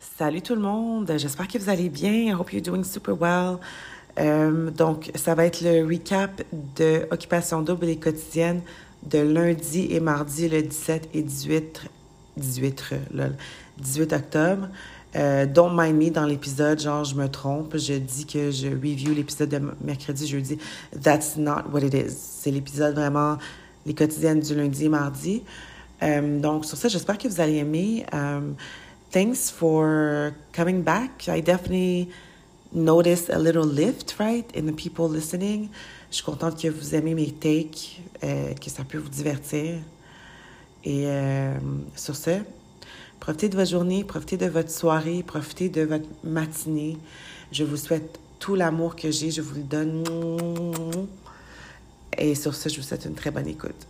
Salut tout le monde, j'espère que vous allez bien. I hope you're doing super well. Euh, donc, ça va être le recap de Occupation double et quotidienne de lundi et mardi le 17 et 18, 18, lol, 18 octobre. Euh, don't mind me dans l'épisode, genre je me trompe, je dis que je review l'épisode de mercredi, jeudi. That's not what it is. C'est l'épisode vraiment, les quotidiennes du lundi et mardi. Euh, donc, sur ça, j'espère que vous allez aimer. Thanks for coming back. I definitely noticed a little lift, right, in the people listening. Je suis contente que vous aimez mes takes, euh, que ça peut vous divertir. Et euh, sur ce, profitez de votre journée, profitez de votre soirée, profitez de votre matinée. Je vous souhaite tout l'amour que j'ai, je vous le donne. Et sur ce, je vous souhaite une très bonne écoute.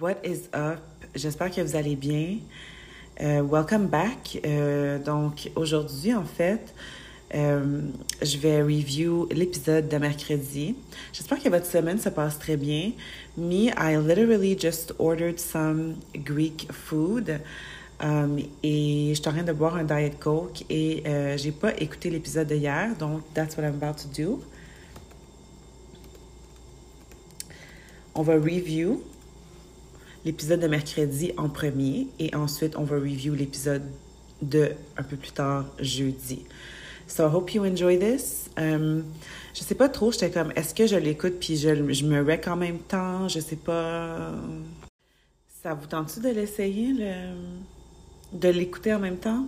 What is up? J'espère que vous allez bien. Euh, welcome back. Euh, donc, aujourd'hui, en fait, euh, je vais review l'épisode de mercredi. J'espère que votre semaine se passe très bien. Me, I literally just ordered some Greek food. Um, et je suis en train de boire un Diet Coke et j'ai pas écouté l'épisode d'hier, donc that's what I'm about to do. On va review l'épisode de mercredi en premier et ensuite on va review l'épisode de un peu plus tard jeudi. So I hope you enjoy this. Um, je sais pas trop, j'étais comme, est-ce que je l'écoute puis je, je me rec en même temps? Je sais pas. Ça vous tente-tu de l'essayer, le... de l'écouter en même temps?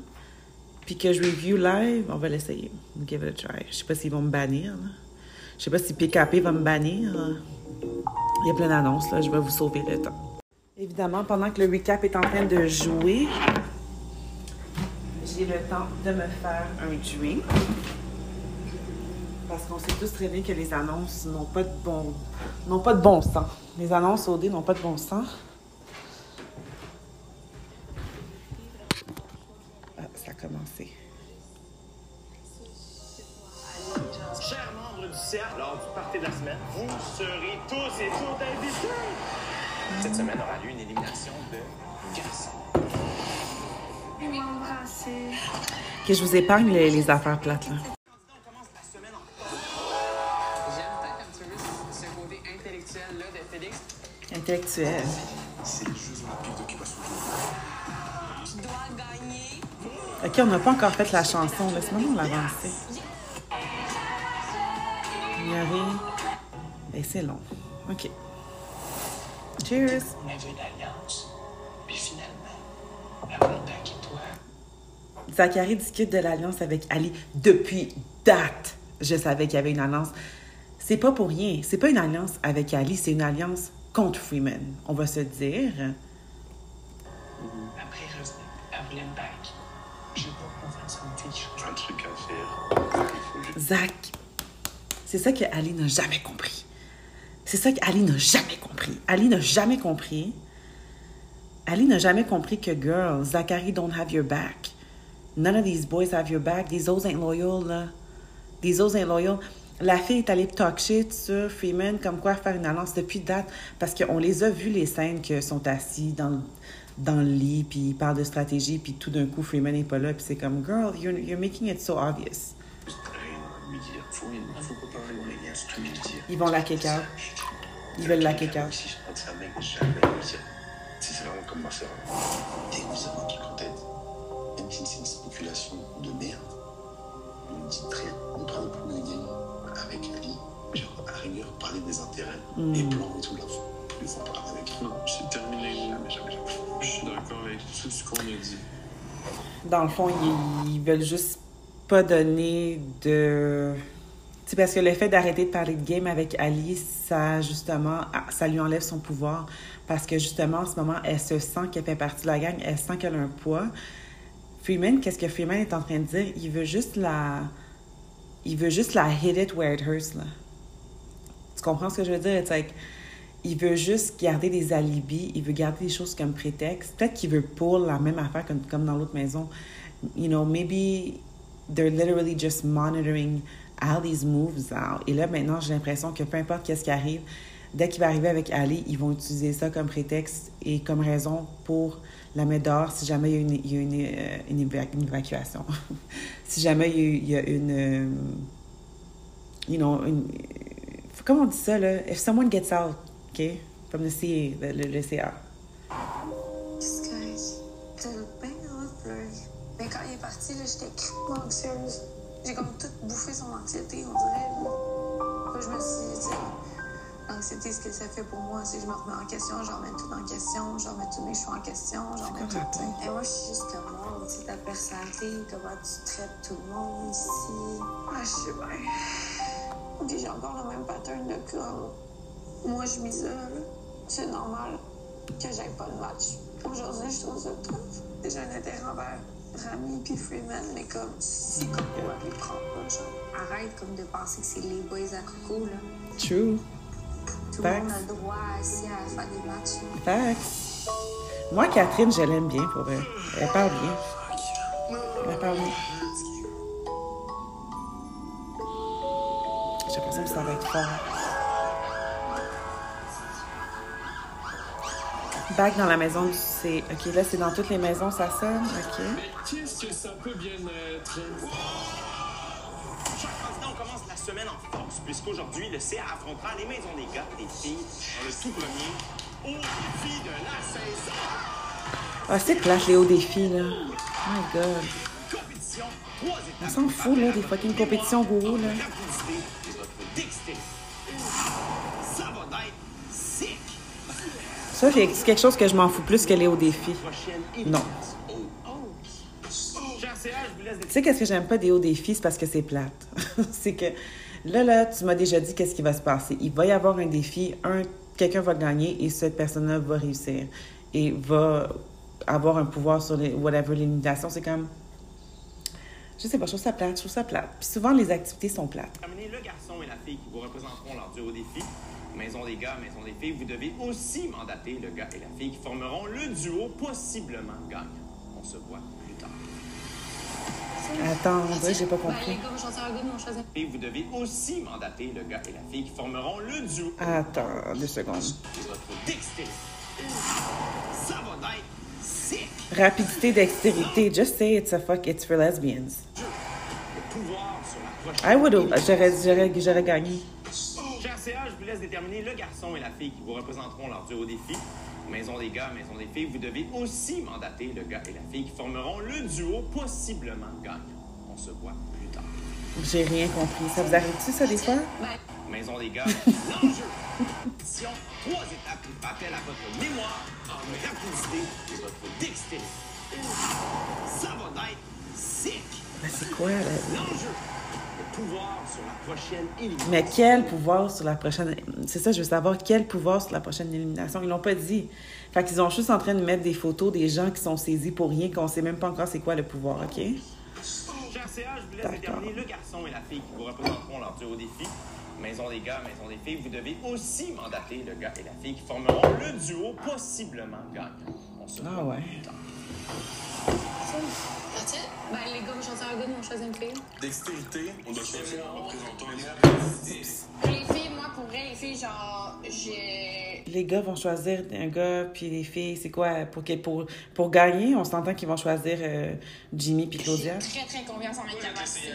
Puis que je review live? On va l'essayer. Give it a try. Je sais pas s'ils vont me bannir. Là. Je sais pas si PKP va me bannir. Il y a plein d'annonces, là. Je vais vous sauver le temps. Évidemment, pendant que le recap est en train de jouer, j'ai le temps de me faire un drink. Parce qu'on sait tous très bien que les annonces n'ont pas de bon, n'ont pas de bon sens. Les annonces OD n'ont pas de bon sens. Ah, ça a commencé. Chers membres du cercle, lors du party de la semaine, vous serez tous et toutes invités. Cette semaine aura lieu une élimination de garçons. m'embrasser. Que je vous épargne les, les affaires plates, là. Intellectuel là de Félix. Intellectuel. C'est les Jeux Olympiques d'occupation double. Je dois gagner. OK, on n'a pas encore fait la chanson. Laisse-moi nous l'avancer. Ignorer. Ben, c'est long. OK. Cheers! On avait une alliance. Puis finalement, la toi. Zachary discute de l'alliance avec Ali depuis date. Je savais qu'il y avait une alliance. C'est pas pour rien. C'est pas une alliance avec Ali, c'est une alliance contre Freeman. On va se dire. Après, revenez à Williambank. J'ai pas confiance en choses. un truc à faire. Zach, c'est ça que Ali n'a jamais compris. C'est ça que Ali n'a jamais compris. Ali n'a jamais compris. Ali n'a jamais compris que, girl, Zachary don't have your back. None of these boys have your back. These hoes ain't loyal, là. These hoes ain't loyal. La fille est allée talk shit sur Freeman, comme quoi faire une alliance depuis date, parce qu'on les a vus, les scènes que sont assis dans le, dans le lit, puis ils parlent de stratégie, puis tout d'un coup, Freeman n'est pas là, puis c'est comme, girl, you're making it so obvious. Ils vont la out. Ils veulent la out. Si c'est vraiment comme ma soeur. Dès que vous avez un truc en tête, même si c'est une spéculation de merde, vous me dites rien. On prend le premier game avec Ali. Genre, à rigueur, parler des intérêts, des plans et tout là. Faut en parler avec lui. Non, c'est terminé. Jamais, jamais, jamais. Je suis d'accord avec tout ce qu'on a dit. Dans le fond, ils, ils veulent juste pas donner de. Sais, parce que le fait d'arrêter de parler de game avec Ali, ça, justement, ça lui enlève son pouvoir. Parce que, justement, en ce moment, elle se sent qu'elle fait partie de la gang, elle sent qu'elle a un poids. Freeman, qu'est-ce que Freeman est en train de dire? Il veut juste la. Il veut juste la hit it where it hurts, là. Tu comprends ce que je veux dire? Il veut juste garder des alibis, il veut garder des choses comme prétexte. Peut-être qu'il veut pour la même affaire comme, comme dans l'autre maison. You know, maybe they're literally just monitoring Ali's moves. Et là, maintenant, j'ai l'impression que peu importe qu'est-ce qui arrive, dès qu'il va arriver avec Ali, ils vont utiliser ça comme prétexte et comme raison pour la mettre dehors si jamais il y a une, euh, évacuation. si jamais il y a, une... euh, you know, une... Comment on dit ça, là? If someone gets out, OK? From the CA, le, le CA. j'étais crème anxieuse. J'ai comme tout bouffé son anxiété, on dirait. là. Je me suis dit, l'anxiété, ce que ça fait pour moi, c'est que je me remets en question, je remets tout en question, je remets tous mes choix en question, je remets tout. Et moi, je suis juste comme, oh, tu sais, ta personnalité, comment tu traites tout le monde ici. Ah, je sais bien. Puis j'ai encore le même pattern de comme, moi, je m'isole. C'est normal que j'aille pas de match. Aujourd'hui, je trouve ça tough. J'ai un intérêt envers Rami puis Freeman, mais comme, si Coco genre, arrête comme de penser que c'est les boys à Coco, là. True. Tout Facts. le monde a le droit assis à faire des matchs. Facts. Moi, Catherine, je l'aime bien, pour elle. Elle parle bien. Elle parle bien. J'ai l'impression que ça va être fort. Back dans la maison, c'est... OK, là, c'est dans toutes les maisons, ça sonne. OK. Mais qu'est-ce que ça peut bien être? Cher président, commence la semaine en force, puisqu'aujourd'hui, le CA affrontera les maisons des gars et des filles dans le tout premier au défi de la saison. Ah, c'est plate, les hauts défis, là. Oh my God. On s'en fout, là, des fucking compétitions gourou, là. Dextérité. Ça, c'est quelque chose que je m'en fous plus que les hauts défis. Non. Tu sais, qu'est-ce que j'aime pas des hauts défis, c'est parce que c'est plate. c'est que là, là, tu m'as déjà dit qu'est-ce qui va se passer. Il va y avoir un défi, un, quelqu'un va gagner et cette personne-là va réussir et va avoir un pouvoir sur les, whatever, l'élimination. C'est comme. Je sais pas, je trouve ça plate, je trouve ça plate. Puis souvent, les activités sont plates. Terminer le garçon et la fille qui vous représenteront lors du haut défi. Maison des gars, maison des filles, vous devez aussi mandater le gars et la fille qui formeront le duo possiblement gagnant. On se voit plus tard. Attends, que j'ai pas Ben, compris. Et vous devez aussi mandater le gars et la fille qui formeront le duo Attends, deux secondes. de votre dextérité. Rapidité, dextérité. Just say it's a fuck, it's for lesbians. I would j'aurais gagné. Cher CA, je vous laisse déterminer le garçon et la fille qui vous représenteront lors du haut défi. Maison des gars, maison des filles, vous devez aussi mandater le gars et la fille qui formeront le duo possiblement gagnant. On se voit plus tard. J'ai rien compris. Ça vous arrive-tu, ça, des fois? Maison des gars, l'enjeu. Mission, trois étapes qui appellent à votre mémoire en rapidité et votre dextérité. Ça va être sick. Ben, c'est quoi, là? L'enjeu, le pouvoir sur la prochaine élimination. Mais quel pouvoir sur la prochaine... C'est ça, je veux savoir quel pouvoir sur la prochaine élimination? Ils l'ont pas dit. Fait qu'ils sont juste en train de mettre des photos des gens qui sont saisis pour rien, qu'on sait même pas encore c'est quoi le pouvoir, OK? Cher CA, je vous laisse déterminer le garçon et la fille qui vous représenteront lors du haut défi. Maison des gars, maison des filles, vous devez aussi mandater le gars et la fille qui formeront le duo possiblement gagnant. On se Ah ouais. It? Ben, les gars vont choisir un gars, mais on choisit une fille. Dextérité, on doit choisir un représentant Les filles, moi, pour vrai, les filles, genre, j'ai. Les gars vont choisir un gars, puis les filles, c'est quoi? Pour, pour, pour gagner, on s'entend qu'ils vont choisir euh, Jimmy puis Claudia. J'ai très, très confiance en mes capacités.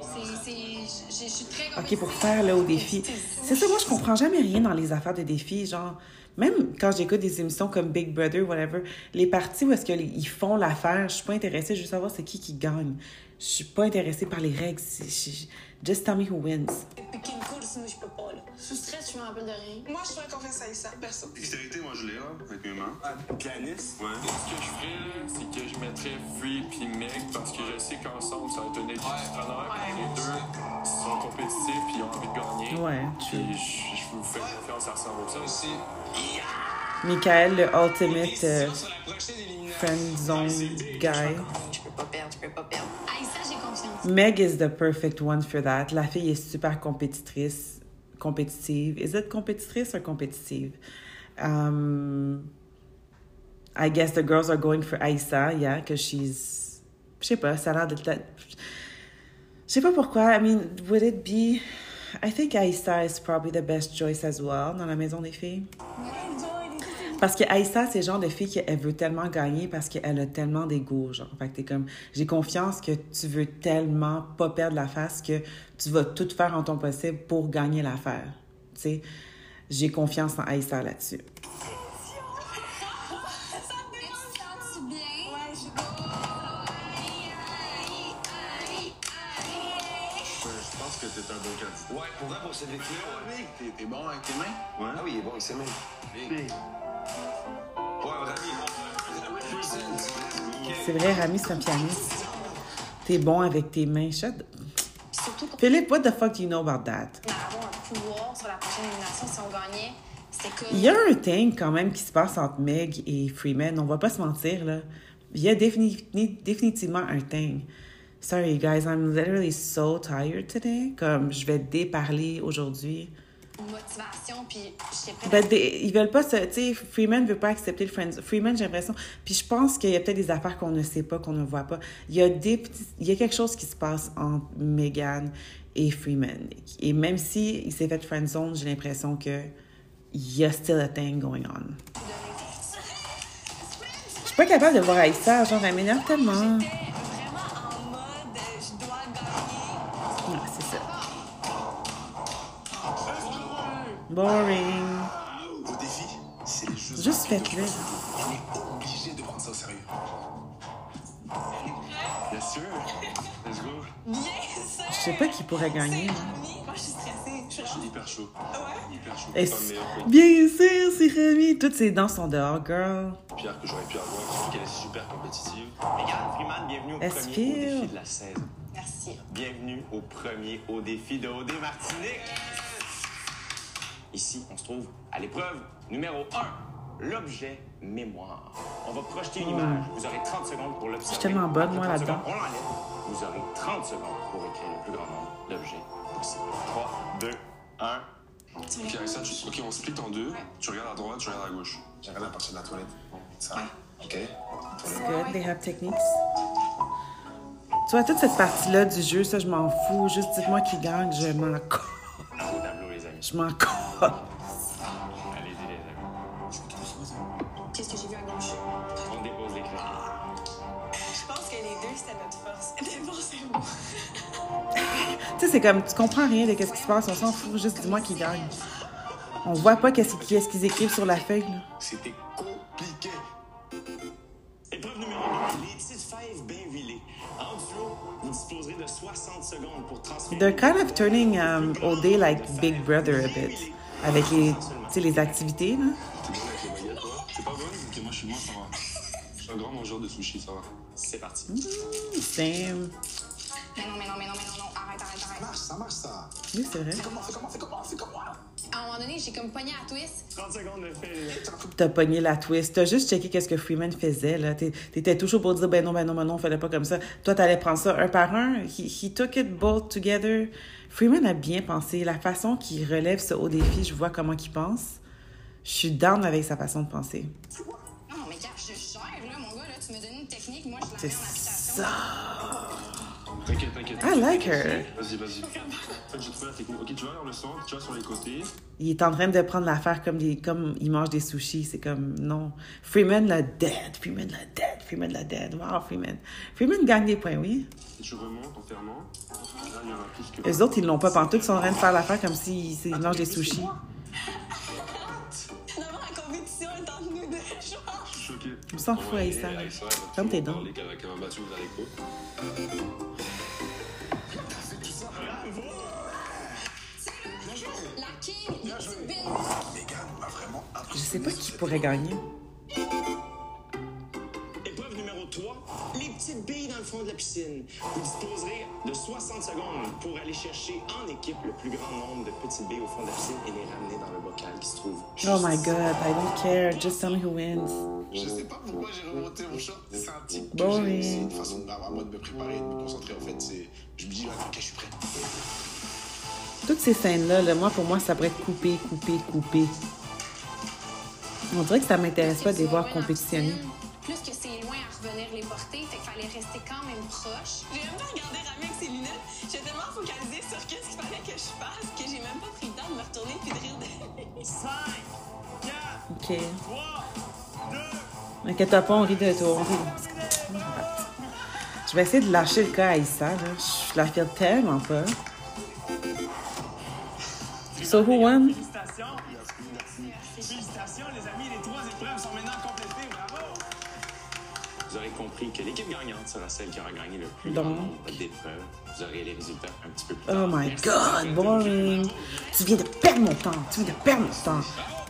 C'est. c'est- Je je suis très OK, pour faire le haut défi. C'est ça, moi, je comprends jamais rien dans les affaires de défis. Genre, même quand j'écoute des émissions comme Big Brother, whatever, les parties où est-ce qu'ils font l'affaire, je suis pas intéressée. Je veux savoir c'est qui qui gagne. Je suis pas intéressée par les règles. Just tell me who wins. Puis qui me coule, sinon je peux pas, là. Sous stress, je me rappelle de rien. Moi, je fais confiance à ça, personne. Dextérité, moi je l'ai là, avec mes mains. Pianiste Ouais. Ce que je ferais, là, c'est que je mettrais Free puis Meg parce que je sais qu'ensemble, ça va être une équipe d'entraîneurs. puis Les deux sont compétitifs puis ils ont envie de gagner. Ouais, Puis je, je vous fais confiance à 100%. Aussi. Michael, le ultimate euh, friend zone guy. Je peux pas perdre, je peux pas perdre. Ça, j'ai confiance. Meg is the perfect one for that. La fille est super compétitrice, compétitive. Is it compétitrice ou compétitive? Um, I guess the girls are going for Aïssa, yeah, because she's. Je sais pas, ça a l'air la- Je sais pas pourquoi. I mean, would it be. I think Aïssa is probably the best choice as well dans la maison des filles. Parce que Aïssa, c'est le genre de fille qu'elle veut tellement gagner parce qu'elle a tellement d'ego, genre. Fait t'es comme, j'ai confiance que tu veux tellement pas perdre la face que tu vas tout faire en ton possible pour gagner l'affaire. Tu sais, j'ai confiance en Aïssa là-dessus. Un bon candidat. Ouais, pour vrai, pour ce défi-là, ouais. T'es- T'es bon avec tes mains? Ouais. Ah oui, il est bon avec ses mains. Ouais, Rami, C'est vrai, Rami, c'est un pianiste. T'es bon avec tes mains. Shut... Philippe, what the fuck do you know about that? allait avoir un pouvoir sur la prochaine élimination si on gagnait. C'était comme. Il y a un thing quand même qui se passe entre Meg et Freeman. On va pas se mentir, là. Il y a défini- définitivement un thing. Sorry, guys, I'm literally so tired today. Comme, je vais déparler aujourd'hui. motivation, puis prête Ben, des- ils veulent pas se. Tu sais, Freeman veut pas accepter le Friends. Freeman, j'ai l'impression. Puis je pense qu'il y a peut-être des affaires qu'on ne sait pas, qu'on ne voit pas. Il y a des petits- Il y a quelque chose qui se passe entre Megan et Freeman. Et même si il s'est fait friendzone, j'ai l'impression que il y a still a thing going on. Je suis pas capable de voir Aïssa, genre, elle m'énerve tellement. Boring. Au défi, c'est les Juste faites-le. On est obligé de prendre ça au sérieux. Bien sûr. Let's go. Bien sûr! Je sais pas qui pourrait gagner. Moi, je suis stressée. Je suis Je suis vraiment- hyper chaud. Hyper chaud. Et. Bien sûr, c'est Rémi. Toutes ses dents sont dehors, girl. Pierre que j'aurais pu avoir, surtout qu'elle est super compétitive. Megan Freeman, bienvenue au premier au défi de la saison. Merci. Bienvenue au premier au défi de OD Martinique. Ici, on se trouve à l'épreuve numéro 1, l'objet mémoire. On va projeter une image. Vous aurez 30 secondes pour l'observer. Je suis tellement bonne, moi, Après 30 là-dedans. On l'enlève. Vous aurez 30 secondes pour écrire le plus grand nombre d'objets possible. 3, 2, 1. Ok, avec ça, tu... ok, on split en deux. Tu regardes à droite, tu regardes à gauche. J'arrive à partir de la toilette. Ça, ok? It's good, they have techniques. Tu vois, toute cette partie-là du jeu, ça, je m'en fous. Juste dites-moi qui gagne, je m'en co- Au tableau, les amis. Je Allez-y, les amis. Qu'est-ce que j'ai vu à gauche? On dépose les clés. Je pense que les deux, c'était notre force. C'est bon, c'est bon. Tu sais, c'est comme, tu comprends rien de qu'est-ce qui se passe, on s'en fout, juste dis-moi qui gagne. On voit pas qu'est-ce qu'est-ce qu'ils écrivent sur la feuille, là. C'était compliqué. Épreuve numéro 1, les petites fèves Bainvillé. En duo, vous disposerez de 60 secondes pour transférer. They're kind of turning um, all day like Big Brother a bit. Avec les, tu sais, les activités, là. T'es bonne avec les baguettes, toi C'est pas bonne Ok, moi je suis moi, ça va. Je suis un grand mangeur de sushi, ça va. C'est parti. Same. Mais non, mais non, mais non, mais non, non. Arrête, arrête, Ça arrête. marche, ça marche, ça. Oui, c'est vrai. Fais comment, fais comment, fais comment, fais comment. À un moment donné, j'ai comme pogné la twist. 30 secondes de fait. T'as pogné la twist. T'as juste checké qu'est-ce que Freeman faisait, là. T'étais toujours pour dire, ben non, ben non, ben non, fallait pas comme ça. Toi, t'allais prendre ça un par un. He, he took it both together. Freeman a bien pensé. La façon qu'il relève ce haut défi, je vois comment il pense. Je suis down avec sa façon de penser. Non, mais gars, je gère, là, mon gars, là. Tu me donnes une technique, moi, je la mets en application. ça. T'inquiète, t'inquiète. I like her. Vas-y, vas-y. En fait, te faire la technique. Ok, tu vas vers le centre, tu vas sur les côtés. Il est en train de prendre l'affaire comme, des, comme il mange des sushis. C'est comme, non. Freeman l'a dead. Freeman l'a dead. Freeman l'a dead. Wow, Freeman. Freeman gagne des points, oui. Et tu remontes en fermant. Là, il y en a plus que. Les autres, ils l'ont pas pantoute. Ils sont en train de faire l'affaire comme s'ils s'ils mangent des sushis. On s'en fout, Aïssa. Comme tes dents. Je sais pas qui pourrait gagner. Épreuve numéro 3, les petites billes dans le fond de la piscine. Vous disposerez de 60 secondes pour aller chercher en équipe le plus grand nombre de petites billes au fond de la piscine et les ramener dans le bocal qui se trouve juste Oh my god, I don't care. Just tell me who wins. Je sais pas pourquoi j'ai remonté mon shot. C'est un tic que Boring. j'ai. C'est une façon de, à moi de me préparer, de me concentrer. En fait, c'est. Je me dis, là, ok, je suis prêt. Toutes ces scènes-là, là, moi, pour moi, ça pourrait être coupé, coupé, coupé. On dirait que ça m'intéresse pas de les voir compétitionner. Plus que c'est loin à revenir les porter, rester quand même proche. J'ai même pas regardé Rami avec ses lunettes. J'étais tellement focalisée sur qu'est-ce qu'il fallait que je fasse que j'ai même pas pris le temps de me retourner puis de rire de 5, 4, OK. 3, 2, Inquiète pas, on rit de toi. Je vais essayer de lâcher le cas à Issa. Là. Je la file tellement pas. So who won? Compris que l'équipe gagnante sera celle qui aura gagné le plus Donc. grand nombre d'épreuves. Vous aurez les résultats un petit peu plus Oh tard. my Merci. god, boring. Tu viens de perdre mon temps. Tu viens de perdre mon temps.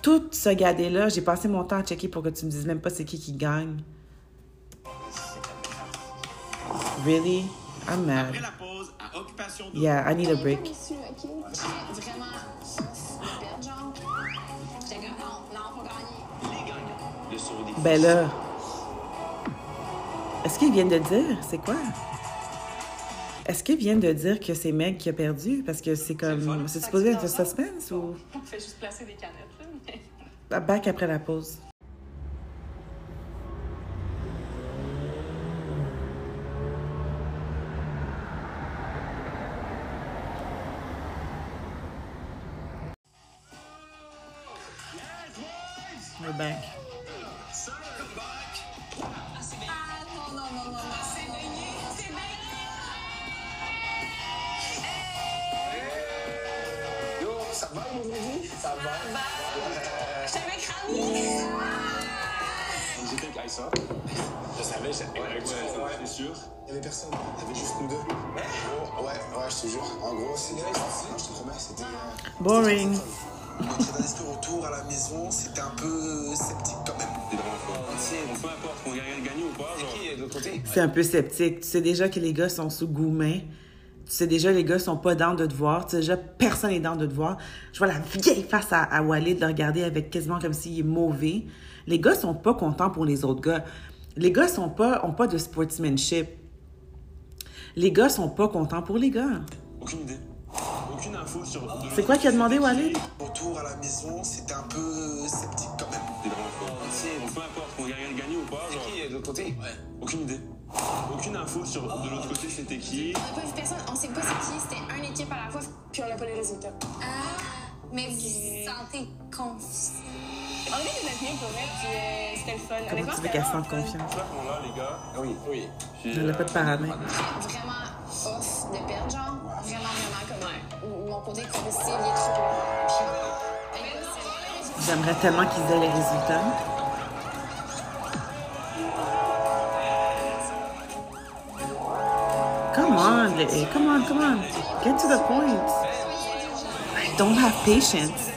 Tout ce gadé-là, j'ai passé mon temps à checker pour que tu me dises même pas c'est qui qui gagne. Really? I'm mad. Après la pause, à Occupation Double. Yeah, I need a break. Ben là. Est-ce qu'ils viennent de dire? C'est quoi? Est-ce qu'ils viennent de dire que c'est Meg qui a perdu? Parce que c'est comme. C'est supposé être suspense ou? On fait juste placer des canettes, là. mais- Back après la pause. We're back. Sûr. Il y avait personne, il y avait juste nous deux. Ouais, ouais, je te jure. En gros, c'est. Je te promets, c'était. euh, Boring. État d'esprit retour à la maison, c'était un peu sceptique quand même. C'est un peu sceptique. Tu sais déjà que les gars sont sous goumin. Tu sais déjà les gars sont pas dans de te voir. Tu sais déjà personne n'est dans de te voir. Je vois la vieille face à, à Walid le regarder avec quasiment comme s'il est mauvais. Les gars sont pas contents pour les autres gars. Les gars sont pas ont pas de sportsmanship. Les gars sont pas contents pour les gars. Aucune idée. Aucune info sur. C'est quoi qui a demandé Walid? Retour à la maison, c'était un peu sceptique quand même. Fort. Bon, peu importe qu'on gagne, gagne ou pas, genre. Qui est de l'autre côté? Ouais. Aucune idée. Aucune info sur de l'autre côté, c'était qui? On n'a pas vu personne, on sait pas c'est qui, c'était une équipe à la fois. Puis on n'a pas les résultats. Ah, mais vous sentez confiance. On était notre bien pour elle, puis euh, c'était le fun. Comment tu veux qu'elle vraiment sente confiance? Là, on l'a, les gars? Oui, oui. Puis, Elle a pas de paramètres. Vraiment off de perdre, genre. Vraiment, vraiment, comme mon côté compétitif, il est trop c'est- J'aimerais tellement qu'ils aient les résultats. Come on, les- come on, come on. Get to the point. I don't have patience.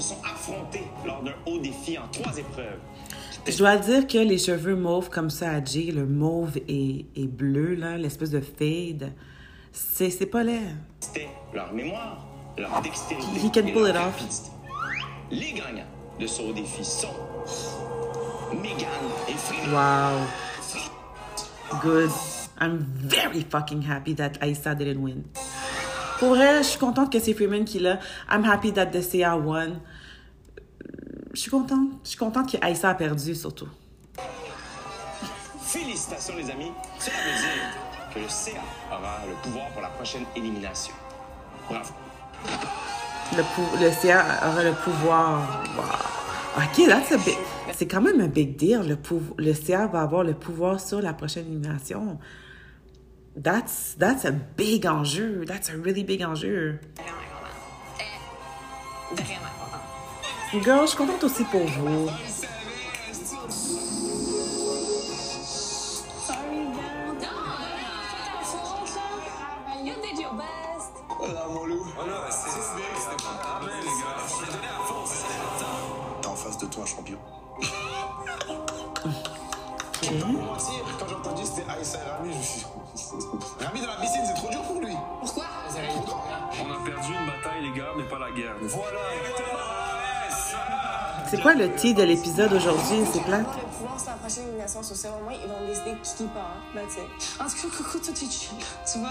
Se sont affrontés lors d'un haut défi en trois épreuves. Je dois dire que les cheveux mauves comme ça à Jay, le mauve et, et bleu, l'espèce de fade, c'est pas laid. C'était leur mémoire, leur dextérité He can et pull leur it off. Les gagnants de ce haut défi sont Megan et Freeman. Wow. Good. I'm very fucking happy that Aïssa didn't win. Pour vrai, je suis contente que c'est Freeman qui l'a. I'm happy that the CA won. Je suis contente. Je suis contente que Aïssa a perdu, surtout. Félicitations les amis, cela veut dire que le CA aura le pouvoir pour la prochaine élimination. Bravo. Le, le CA aura le pouvoir. Wow. OK, that's a big... C'est quand même un big deal. Le, le CA va avoir le pouvoir sur la prochaine élimination. That's, that's a big enjeu. That's a really big enjeu. Eh. Girl, je suis contente aussi pour vous. Sorry, girl. Non, fais ta faute, là. Rami, dans la piscine, c'est trop dur pour lui. Pourquoi? On a perdu une bataille, les gars, mais pas la guerre. Voilà. C'est quoi le T de l'épisode aujourd'hui? C'est plate? Pouvoir sociale, au moins, ils vont décider qui qui part. It. En tout cas, coucou, tout est chill. Tu vois?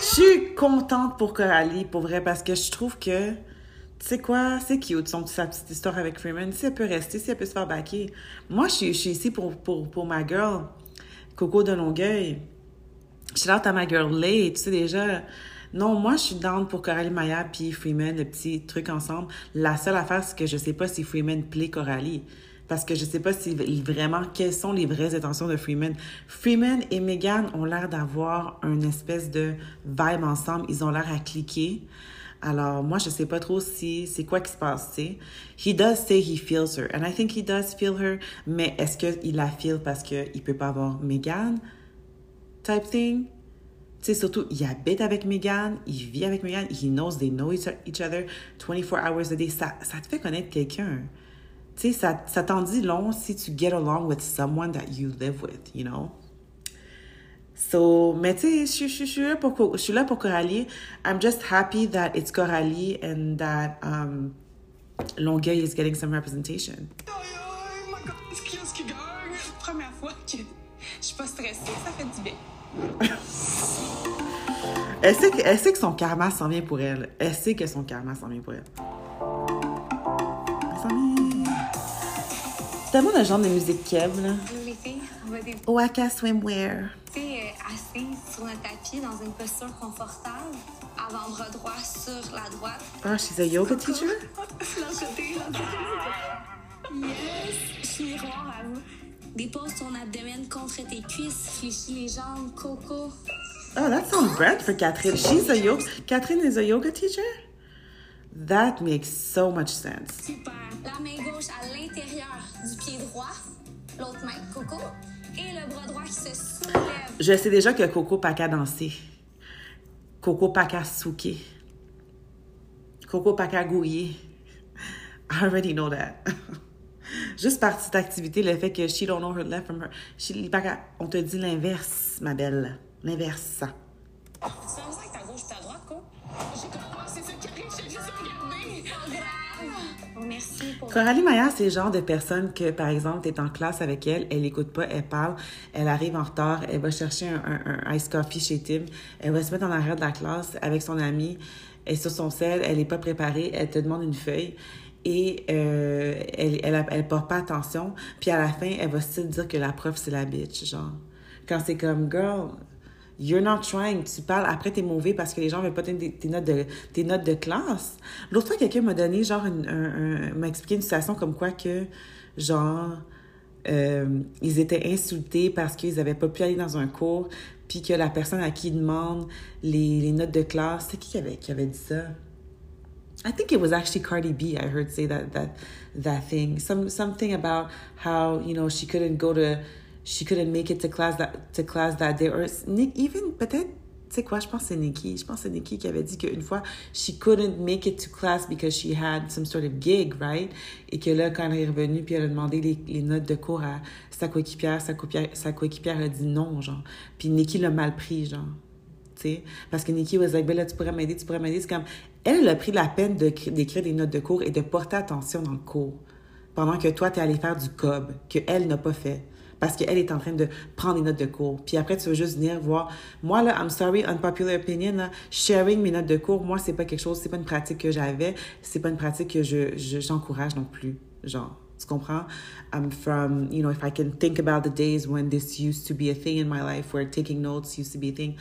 Je suis contente pour Coralie, pour vrai, parce que je trouve que, tu sais quoi, c'est cute, son, sa petite histoire avec Freeman. Si elle peut rester, si elle peut se faire baquer. Moi, je suis, je suis ici pour, pour, pour ma girl, Coco de Longueuil. Suis là à ma girl Lay, tu sais déjà. Non, moi, je suis down pour Coralie Maya puis Freeman, le petit truc ensemble. La seule affaire, c'est que je sais pas si Freeman plaît Coralie. Parce que je sais pas si vraiment, quelles sont les vraies intentions de Freeman. Freeman et Megan ont l'air d'avoir une espèce de vibe ensemble. Ils ont l'air à cliquer. Alors, moi, je sais pas trop si c'est quoi qui se passe, tu sais. He does say he feels her. And I think he does feel her. Mais est-ce qu'il la feel parce qu'il peut pas avoir Megan? Type thing? Tu sais, surtout, il habite avec Megan, il vit avec Megan, he knows they know each other 24 hours a day. Ça, ça te fait connaître quelqu'un. Tu sais, ça, ça t'en dit long si tu get along with someone that you live with, you know? So, mais tu sais, je, je, je, suis là pour, Coralie. I'm just happy that it's Coralie and that um, Longueuil is getting some representation. My God, c'est qui gagne? Première fois que je suis pas stressée, ça fait du bien. Elle sait, que, elle sait que son karma s'en vient pour elle. Elle sait que son karma s'en vient pour elle. Elle s'en vient. Tellement le genre de musique Kev, là. Des Waka Swimwear. Tu sais, euh, sur notre tapis dans une posture confortable, avant-bras droit sur la droite. Oh, she's a yoga teacher? L'autre côté, l'autre côté. Yes! Je suis miroir à vous. Dépose ton abdomen contre tes cuisses, fléchis les jambes, coco. Oh, that sounds great for Catherine. She's a yoga. Catherine is a yoga teacher? That makes so much sense. Super. La main gauche à l'intérieur du pied droit, l'autre main, coco, et le bras droit qui se soulève. Je sais déjà que Coco qu'à danser. Coco qu'à souquer. Coco pas qu'à gouiller. I already know that. Juste par cette activité, le fait que she don't know her left from her. She, on te dit l'inverse, ma belle. L'inverse. Ça Coralie Maillard, c'est genre de personne que, par exemple, tu es en classe avec elle, elle écoute pas, elle parle, elle arrive en retard, elle va chercher un, ice coffee chez Tim, elle va se mettre en arrière de la classe avec son ami, elle est sur son sel, elle est pas préparée, elle te demande une feuille et euh, elle, elle, elle, porte pas attention, puis à la fin, elle va se dire que la prof, c'est la bitch, genre. Quand c'est comme, girl, You're not trying. Tu parles, après, t'es mauvais parce que les gens veulent pas tes, tes notes de, tes notes de classe. L'autre fois, quelqu'un m'a donné, genre, un, un- m'a expliqué une situation comme quoi que, genre, euh, ils étaient insultés parce qu'ils avaient pas pu aller dans un cours, puis que la personne à qui ils demandent les, les notes de classe, c'est qui qui avait, qui avait dit ça? I think it was actually Cardi B. I heard say that that that thing. Some something about how you know she couldn't go to, she couldn't make it to class that to class that day. Or even peut-être. Tu sais quoi, je pense que c'est Nikki. Je pense que c'est Nikki qui avait dit qu'une fois, she couldn't make it to class because she had some sort of gig, right? Et que là, quand elle est revenue, puis elle a demandé les, les notes de cours à sa coéquipière, sa coéquipière, sa a dit non, genre. Puis Nikki l'a mal pris, genre tu sais. Parce que Nikki was like, ben là, tu pourrais m'aider, tu pourrais m'aider. C'est comme, elle, a pris la peine d'écrire des notes de cours et de porter attention dans le cours. Pendant que toi, tu es allé faire du cob, que elle n'a pas fait. Parce qu'elle est en train de prendre des notes de cours. Puis après, tu veux juste venir voir. Moi, là, I'm sorry, unpopular opinion, là, sharing mes notes de cours, moi, c'est pas quelque chose, c'est pas une pratique que j'avais. C'est pas une pratique que je, je- j'encourage non plus. Genre. Tu comprends? I'm from, you know, if I can think about the days when this used to be a thing in my life, where taking notes used to be a thing.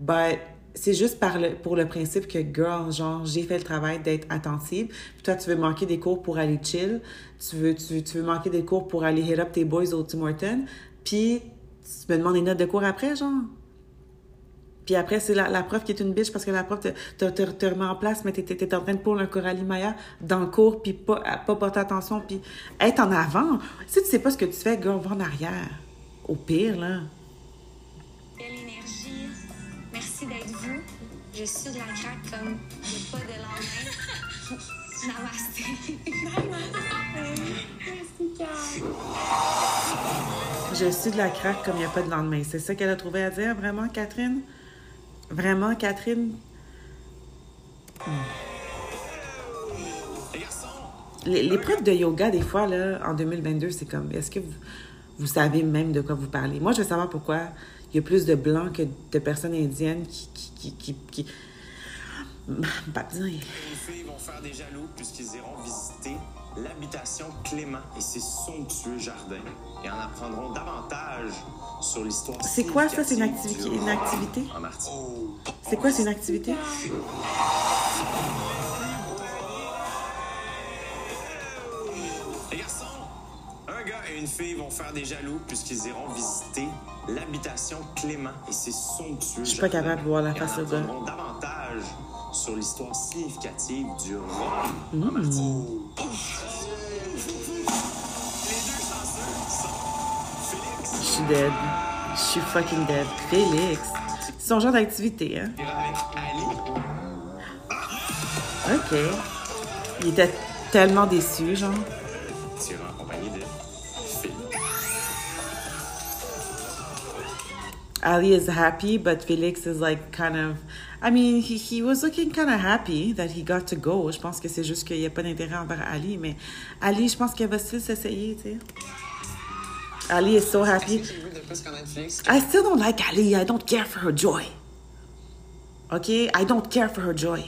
But c'est juste par le, pour le principe que, girl, genre, j'ai fait le travail d'être attentive. Puis toi, tu veux manquer des cours pour aller chill. Tu veux, tu, tu veux manquer des cours pour aller hit up tes boys au Tim Hortons. Puis tu me demandes des notes de cours après, genre. Puis après, c'est la, la prof qui est une biche parce que la prof te, te, te, remet en place, mais t'es, en train de pôle un Coralie Maya dans le cours, puis pas, pas porter attention, puis être en avant. Si tu sais pas ce que tu fais, girl, va en arrière. Au pire, là. Je suis de la craque comme j'ai pas de lendemain. Namasté. Merci. Je suis de la craque comme il n'y a pas de lendemain. C'est ça qu'elle a trouvé à dire, vraiment, Catherine? Vraiment, Catherine? Les profs de yoga, des fois, là, en 2022, c'est comme, est-ce que vous, vous savez même de quoi vous parlez? Moi, je veux savoir pourquoi il y a plus de blancs que de personnes indiennes qui... qui, qui, qui, qui... Pas besoin. Les filles vont faire des jaloux puisqu'ils iront visiter l'habitation Clément et ses somptueux jardins et en apprendront davantage sur l'histoire. C'est quoi ça? C'est une du une activité? C'est quoi, c'est une activité? Gars et une fille vont faire des jaloux puisqu'ils iront visiter l'habitation Clément et ses somptueux Je suis pas capable de voir la face apprendront davantage sur l'histoire significative du Mm. Les deux sont Félix Je suis dead. Je suis fucking dead. Félix. C'est son genre d'activité, hein? OK. Il était tellement déçu, genre. Ali is happy, but Felix is like kind of. I mean, he, he was looking kind of happy that he got to go. Je pense que c'est juste qu'il n'y a pas d'intérêt envers Ali, mais Ali, je pense qu'elle va still s'essayer, tu sais. Ali is so happy. J'ai le goût de plus connaître Félix. I still don't like Ali. I don't care for her joy. Okay? I don't care for her joy.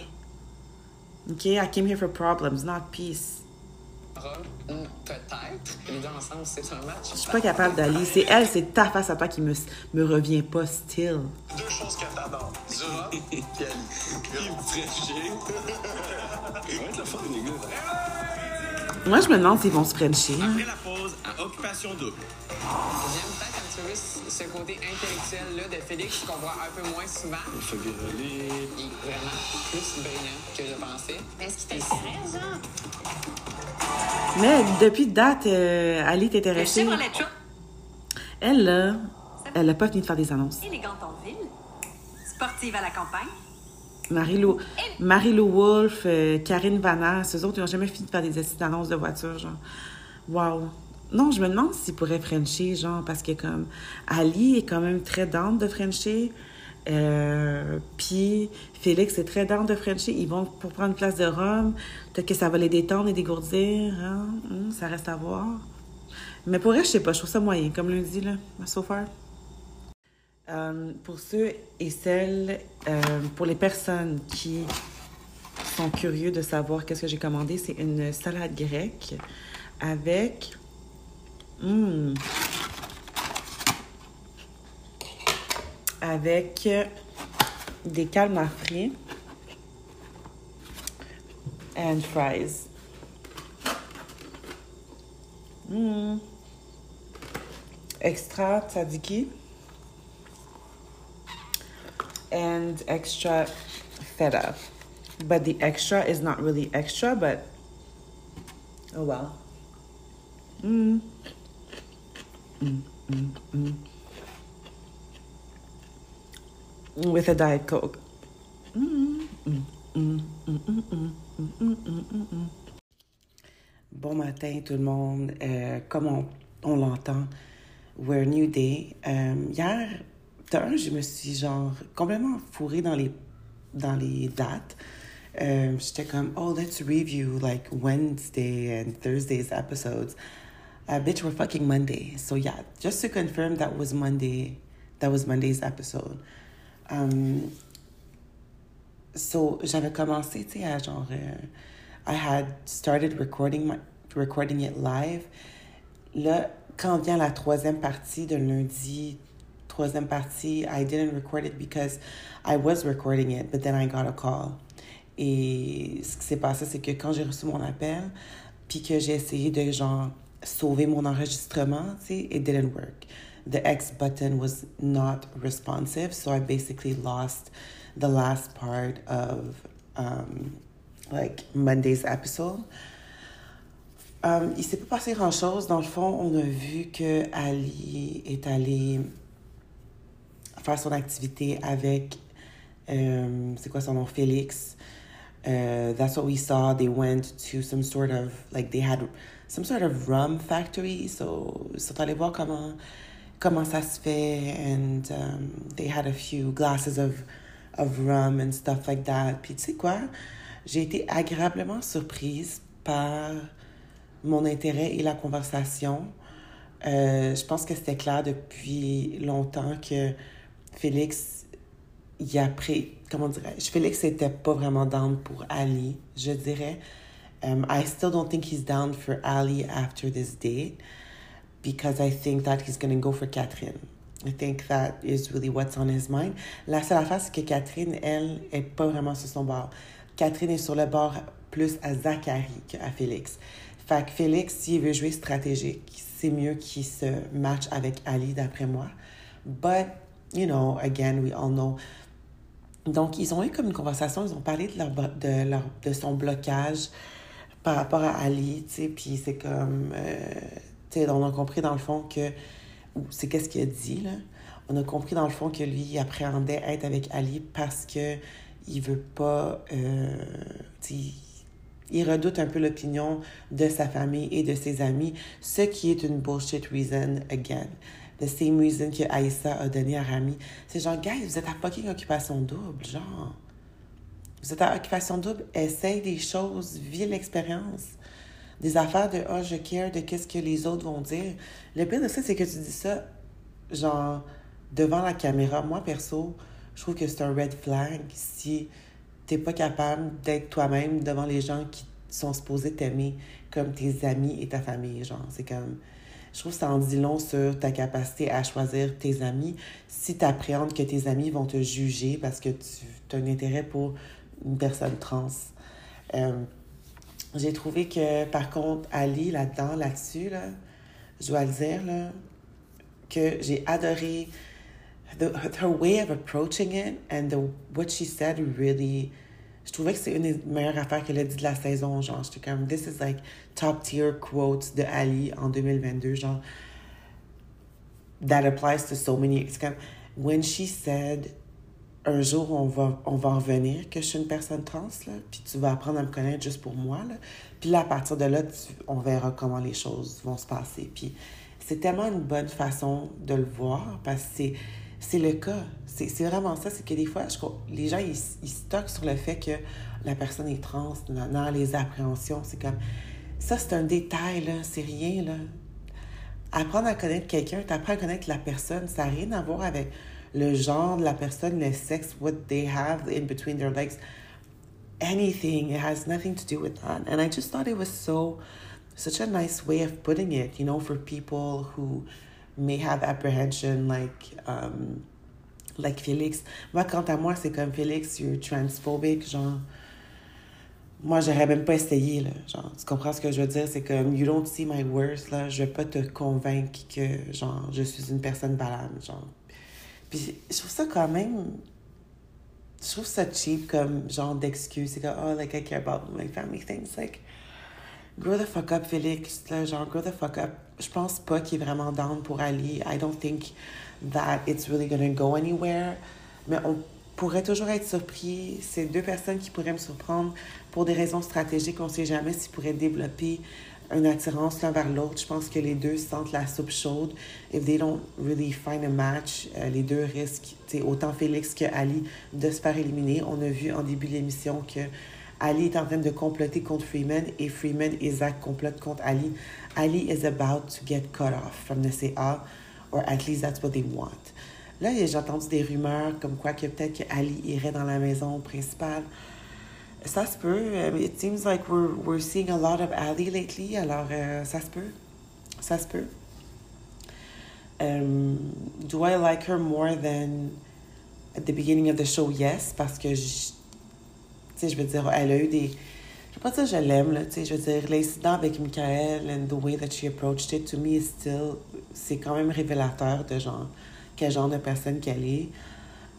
Okay? I came here for problems, not peace. Peut-être. C'est un match. Je suis pas capable d'Ali. C'est elle, c'est ta face à toi qui me, me revient pas still. Deux choses qu'elle t'adore. Zora et Ali. Il me va être le fun, les gars. Moi, je me demande s'ils vont se frencher. hein. Après la pause, à Occupation Double. J'aime peut-être un petit peu ce- côté intellectuel-là de Félix qu'on voit un peu moins souvent. Il fait viroler. Il est vraiment plus brillant que je pensais. Est-ce qu'il t'intéresse, genre? Mais depuis date, euh, Ali. Chevrolet Truck, Elle, là, elle a pas fini de faire des annonces. élégante en ville, sportive à la campagne. Marie-Lou Marie-Lou Wolfe, euh, Karine Vanasse, eux autres, ils n'ont jamais fini de faire des assises d'annonces de voiture, genre. Wow. Non, je me demande s'ils pourraient Frencher, genre, parce que comme Ali est quand même très down de Frencher. Euh, puis Félix est très down de Frencher. Ils vont pour prendre place de Rome. Peut-être que ça va les détendre et dégourdir. Hein? Hum, ça reste à voir. Mais pour elle, je sais pas, je trouve ça moyen, comme lundi, là, so far. Euh, pour ceux et celles, euh, pour les personnes qui sont curieux de savoir qu'est-ce que j'ai commandé, c'est une salade grecque avec hmm, avec des calmars frits and fries. Hmm. Extra tzatziki and extra feta. But the extra is not really extra, but oh well. Mm. Mm, mm, mm with a Diet Coke. Bon matin tout le monde. Euh, comme on, on l'entend, We're New Day. Euh, hier, un, je me suis genre complètement fourrée dans les, dans les dates. Um, j'étais comme, oh, let's review like Wednesday and Thursday's episodes. Uh, bitch, we're fucking Monday. So yeah, just to confirm that was Monday, that was Monday's episode. Um, so j'avais commencé, tu sais, à genre, euh, I had started recording my, recording it live. Là, quand vient la troisième partie de lundi, troisième partie, I didn't record it because I was recording it, but then I got a call. Et ce qui s'est passé, c'est que quand j'ai reçu mon appel, puis que j'ai essayé de genre sauver mon enregistrement, tu sais, it didn't work. The X button was not responsive, so I basically lost the last part of um, like Monday's episode. Um, il s'est pas passé grand chose. Dans le fond, on a vu que Ali est allé faire son activité avec, um, c'est quoi son nom, Félix. Uh, that's what we saw. They went to some sort of like they had some sort of rum factory. So, ils sont allés voir comment comment ça se fait, and um, they had a few glasses of of rum and stuff like that. Puis tu sais quoi, j'ai été agréablement surprise par mon intérêt et la conversation. Euh, je pense que c'était clair depuis longtemps que Félix, il a pris, comment dirais-je, Félix n'était pas vraiment down pour Ali, je dirais. Um, I still don't think he's down for Ali after this date because I think that he's going to go for Catherine. I think that is really what's on his mind. La seule affaire, c'est que Catherine, elle, est pas vraiment sur son bord. Catherine est sur le bord plus à Zachary qu'à Félix. Fait que Félix, s'il veut jouer stratégique, c'est mieux qu'il se match avec Ali, d'après moi. But, you know, again, we all know. Donc, ils ont eu comme une conversation, ils ont parlé de, leur, de, leur, de son blocage par rapport à Ali, tu sais, puis c'est comme, euh, on a compris dans le fond que, c'est qu'est-ce qu'il a dit, là, on a compris dans le fond que lui, appréhendait être avec Ali parce que il veut pas, euh, il redoute un peu l'opinion de sa famille et de ses amis, ce qui est une bullshit reason again. The same reason que Aïssa a donné à Rami. C'est genre, guys, vous êtes à fucking occupation double, genre. Vous êtes à occupation double, essaye des choses, vis l'expérience. Des affaires de, oh, je care de qu'est-ce que les autres vont dire. Le pire de ça, c'est que tu dis ça, genre, devant la caméra. Moi, perso, je trouve que c'est un red flag si t'es pas capable d'être toi-même devant les gens qui sont supposés t'aimer comme tes amis et ta famille. Genre, c'est comme. Je trouve que ça en dit long sur ta capacité à choisir tes amis. Si tu que tes amis vont te juger parce que tu as un intérêt pour une personne trans. Euh, j'ai trouvé que, par contre, Ali, là-dedans, là-dessus, là, je dois le dire, là, que j'ai adoré the, her way of approaching it and the, what she said really je trouvais que c'est une des meilleures affaires qu'elle a dit de la saison genre j'étais comme this is like top tier quotes de Ali en 2022 genre that applies to so many it's comme when she said un jour on va on va revenir que je suis une personne trans là puis tu vas apprendre à me connaître juste pour moi là puis là à partir de là on verra comment les choses vont se passer puis c'est tellement une bonne façon de le voir parce que c'est c'est le cas. C'est vraiment ça. C'est que des fois, les gens, ils, ils stockent sur le fait que la personne est trans, dans, les appréhensions. C'est comme. Ça, c'est un détail, là. C'est rien, là. Apprendre à connaître quelqu'un, t'apprends à connaître la personne. Ça n'a rien à voir avec le genre de la personne, le sexe, what they have in between their legs. Anything. It has nothing to do with that. And I just thought it was so, such a nice way of putting it, you know, for people who may have apprehension like um, like Félix. Moi, quant à moi, c'est comme Félix, you're transphobic, genre. Moi, j'aurais même pas essayé, là. Genre, tu comprends ce que je veux dire? C'est comme, you don't see my worst, là. Je vais pas te convaincre que, genre, je suis une personne valable, genre. Puis, je trouve ça quand même. Je trouve ça cheap comme genre d'excuse. C'est comme, oh, like, I care about my family things. Like, grow the fuck up, Félix. Là, genre, grow the fuck up je pense pas qu'il est vraiment down pour Ali. I don't think that it's really gonna go anywhere. Mais on pourrait toujours être surpris. C'est deux personnes qui pourraient me surprendre pour des raisons stratégiques. On sait jamais s'ils pourraient développer une attirance l'un vers l'autre. Je pense que les deux sentent la soupe chaude. If they don't really find a match, euh, les deux risquent, autant Félix que Ali, de se faire éliminer. On a vu en début de l'émission que Ali est en train de comploter contre Freeman et Freeman et Zach complotent contre Ali. Ali is about to get cut off from the CA, or at least that's what they want. Là, j'ai entendu des rumeurs comme quoi que peut-être que Ali irait dans la maison principale. Ça se peut. It seems like we're, we're seeing a lot of Ali lately, alors euh, ça se peut. Ça se peut. Um, do I like her more than at the beginning of the show? Yes, parce que, tu sais, je veux dire, elle a eu des je vais pas dire je l'aime, là, tu sais, je veux dire, l'incident avec Michael and the way that she approached it, to me, is still, c'est quand même révélateur de genre, quel genre de personne qu'elle est.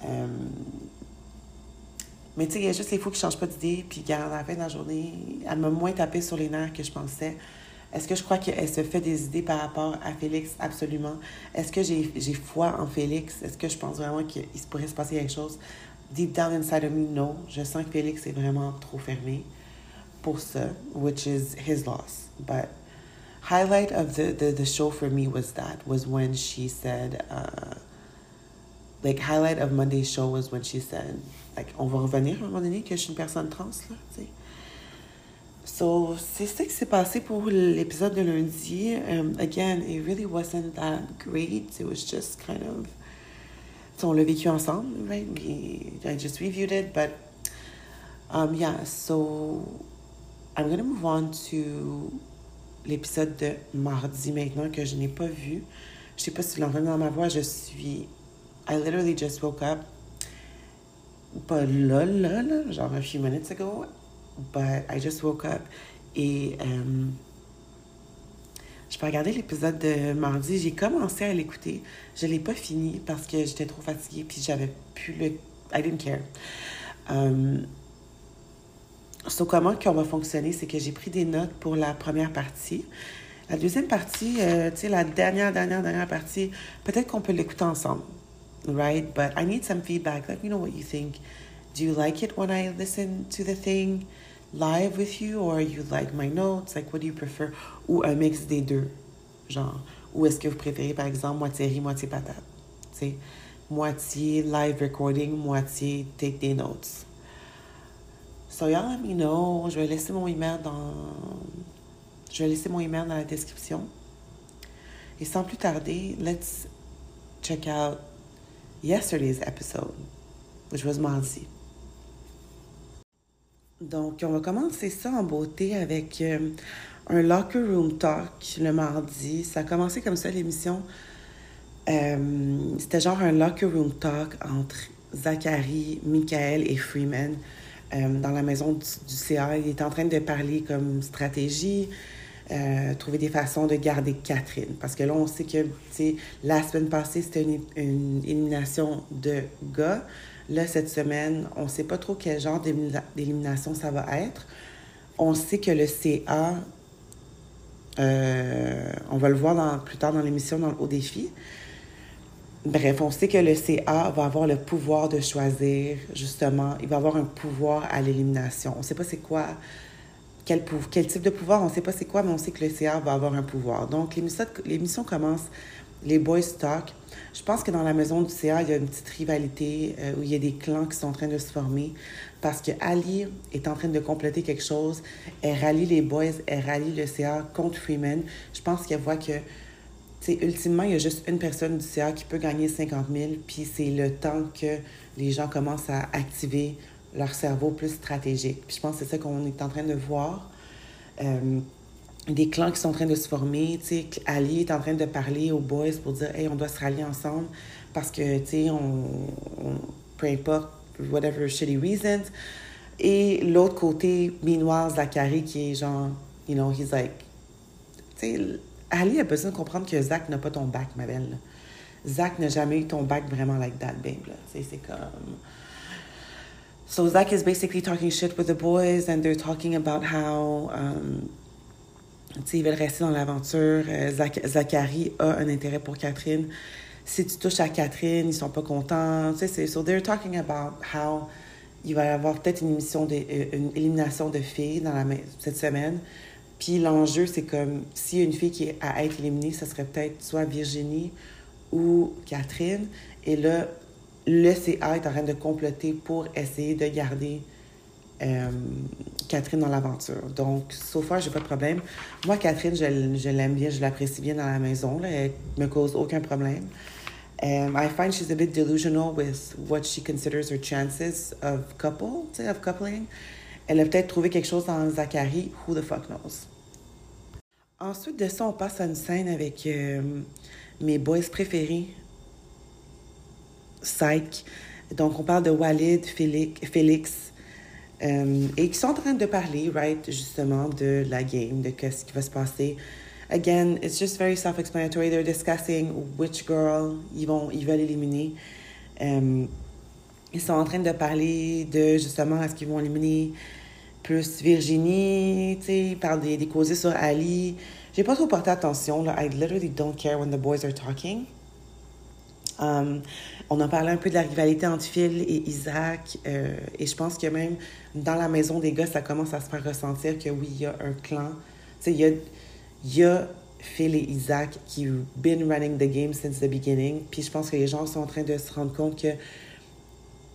Euh, mais tu sais, il y a juste les fous qui changent pas d'idée, puis à la fin de la journée, elle m'a moins tapé sur les nerfs que je pensais. Est-ce que je crois qu'elle se fait des idées par rapport à Félix? Absolument. Est-ce que j'ai foi en Félix? Est-ce que je pense vraiment qu'il pourrait se passer quelque chose? Deep down inside of me, non. Je sens que Félix est vraiment trop fermé. which is his loss. But highlight of the, the, the show for me was that, was when she said, uh, like, highlight of Monday's show was when she said, on va revenir à un moment donné que je suis une personne trans, là. So, c'est ça qui s'est passé pour l'épisode de lundi. Um, again, it really wasn't that great. It was just kind of. On l'a vécu ensemble, right? I just reviewed it, but um, yeah, so I'm gonna move on to l'épisode de mardi maintenant que je n'ai pas vu. Je sais pas si vous l'entendez dans ma voix, je suis. I literally just woke up. Pas là, genre a few minutes ago, but I just woke up et um, je peux regarder l'épisode de mardi. J'ai commencé à l'écouter. Je l'ai pas fini parce que j'étais trop fatiguée puis j'avais plus le. I didn't care. Um, so, comment qu'on va fonctionner, c'est que j'ai pris des notes pour la première partie. La deuxième partie, euh, tu sais, la dernière, dernière, dernière partie, peut-être qu'on peut l'écouter ensemble, right? But I need some feedback. Let me know what you think. Do you like it when I listen to the thing live with you, or you like my notes? Like, what do you prefer? Ou un mix des deux, genre. Ou est-ce que vous préférez, par exemple, moitié riz, moitié patate? Tu sais, moitié live recording, moitié take des notes. So, y'all let me know. Je vais laisser mon email dans je vais laisser mon email dans la description. Et sans plus tarder, let's check out yesterday's episode, which was mardi. Donc, on va commencer ça en beauté avec euh, un locker room talk le mardi. Ça a commencé comme ça l'émission. Euh, C'était genre un locker room talk entre Zachary, Michael et Freeman euh, dans la maison du, du, CA. Il est en train de parler comme stratégie, euh, trouver des façons de garder Catherine. Parce que là, on sait que la semaine passée, c'était une, élimination de gars. Là, cette semaine, on ne sait pas trop quel genre d'élimination ça va être. On sait que le CA, euh, on va le voir plus tard dans l'émission, dans le haut défi. Bref, on sait que le CA va avoir le pouvoir de choisir, justement, il va avoir un pouvoir à l'élimination. On ne sait pas c'est quoi quel, quel type de pouvoir, on ne sait pas c'est quoi, mais on sait que le CA va avoir un pouvoir. Donc, l'émission commence, les boys talk. Je pense que dans la maison du CA, il y a une petite rivalité euh, où il y a des clans qui sont en train de se former parce que Ali est en train de compléter quelque chose. Elle rallie les boys, elle rallie le CA contre Freeman. Je pense qu'elle voit que, tu ultimement, il y a juste une personne du CA qui peut gagner 50 000, puis c'est le temps que les gens commencent à activer leur cerveau plus stratégique. Puis je pense que c'est ça qu'on est en train de voir. Euh, des clans qui sont en train de se former. Ali est en train de parler aux boys pour dire Hey, on doit se rallier ensemble parce que, tu sais, on, on, peu importe, whatever shitty reasons. Et l'autre côté, meanwhile, Zachary qui est genre, you know, he's like, tu sais, Ali a besoin de comprendre que Zach n'a pas ton bac, ma belle. Zach n'a jamais eu ton bac vraiment like that, babe. Tu sais, c'est comme. So Zach is basically talking shit with the boys, and they're talking about how, um, ils veulent rester dans l'aventure. Euh, Zach Zachary a un intérêt pour Catherine. Si tu touches à Catherine, ils sont pas contents. So they're talking about how il va y avoir peut-être une de, euh, élimination de filles dans la, cette semaine. Puis l'enjeu, c'est comme s'il y a une fille qui est à être éliminée, ça serait peut-être soit Virginie ou Catherine. Et là, le CA est en train de comploter pour essayer de garder euh, Catherine dans l'aventure. Donc, so far, j'ai pas de problème. Moi, Catherine, je, l'aime bien, je l'apprécie bien dans la maison. Là. Elle me cause aucun problème. Um, I find she's a bit delusional with what she considers her chances of couple, coupling. Elle a peut-être trouvé quelque chose dans Zachary. Who the fuck knows? Ensuite de ça, on passe à une scène avec euh, mes boys préférés, Psych. Donc, on parle de Walid, Félix, euh, et qui sont en train de parler, right, justement, de la game, de ce qui va se passer. Again, it's just very self-explanatory. They're discussing which girl ils, vont, ils veulent éliminer. Um, ils sont en train de parler de, justement, est-ce qu'ils vont éliminer plus Virginie, tu sais, ils parlent des, des causés sur Ali. J'ai pas trop porté attention, là. I literally don't care when the boys are talking. Um, on a parlé un peu de la rivalité entre Phil et Isaac. Euh, et je pense que même dans la maison des gars, ça commence à se faire ressentir que oui, il y a un clan. Tu sais, il y a, Phil et Isaac qui been running the game since the beginning. Puis je pense que les gens sont en train de se rendre compte que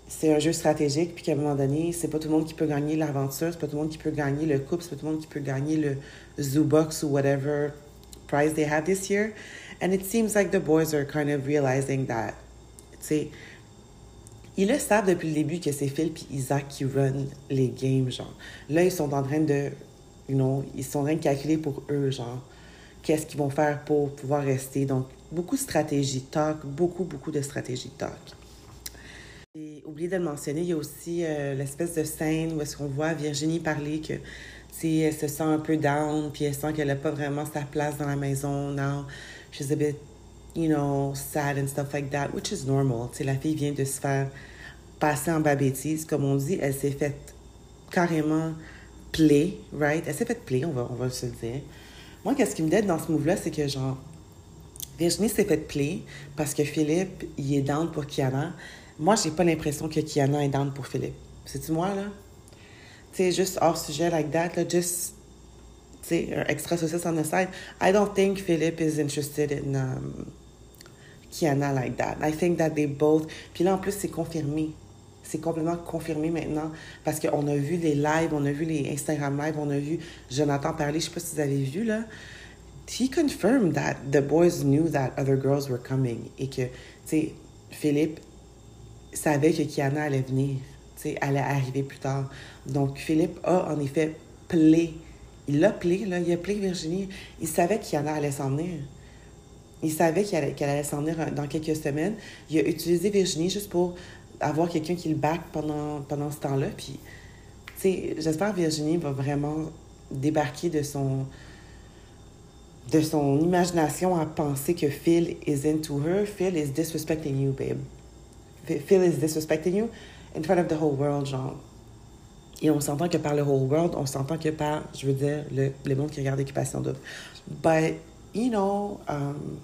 c'est un jeu stratégique, puis qu'à un moment donné, c'est pas tout le monde qui peut gagner l'aventure, c'est pas tout le monde qui peut gagner le couple, c'est pas tout le monde qui peut gagner le Zoo Box ou whatever prize they have this year. And it seems like the boys are kind of realizing that, tu sais, ils le savent depuis le début que c'est Phil et Isaac qui run les games, genre. Là, ils sont en train de, you know, ils sont en train de calculer pour eux, genre, qu'est-ce qu'ils vont faire pour pouvoir rester. Donc, beaucoup de stratégie talk, beaucoup, beaucoup de stratégie talk. J'ai oublié de le mentionner, il y a aussi euh, l'espèce de scène où est-ce qu'on voit Virginie parler que, si elle se sent un peu down, puis elle sent qu'elle n'a pas vraiment sa place dans la maison. Now, she's a bit you know, sad and stuff like that, which is normal. Tu sais, la fille vient de se faire passer en bas bêtise, comme on dit, elle s'est faite carrément play, right? Elle s'est faite play, on va, on va se le dire. Moi, qu'est-ce qui me dit dans ce move-là, c'est que genre, Virginie s'est faite play parce que Philippe, il est down pour Kiana. Moi, j'ai pas l'impression que Kiana est down pour Philippe. C'est-tu moi, là? Tu sais, juste hors sujet like that, là, just un extra saucisse on the side. I don't think Philip is interested in um, Kiana like that. I think that they both. Puis là, en plus, c'est confirmé. C'est complètement confirmé maintenant parce qu'on a vu les lives, on a vu les Instagram lives, on a vu Jonathan parler. Je sais pas si vous avez vu là. He confirmed that the boys knew that other girls were coming et que, tu sais, Philippe savait que Kiana allait venir, tu sais, allait arriver plus tard. Donc, Philippe a en effet play. Il l'a play, là. Il a play Virginie. Il savait qu'Kiana allait s'en venir. Il savait qu'elle allait, s'en venir dans quelques semaines. Il a utilisé Virginie juste pour avoir quelqu'un qui le back pendant, pendant ce temps-là. Puis, tu sais, j'espère Virginie va vraiment débarquer de son de son imagination à penser que Phil is into her. Phil is disrespecting you, babe. Phil is disrespecting you in front of the whole world, genre. Et on s'entend que par le whole world, on s'entend que par, je veux dire, le, le monde qui regarde Occupation Double. But, you know, um,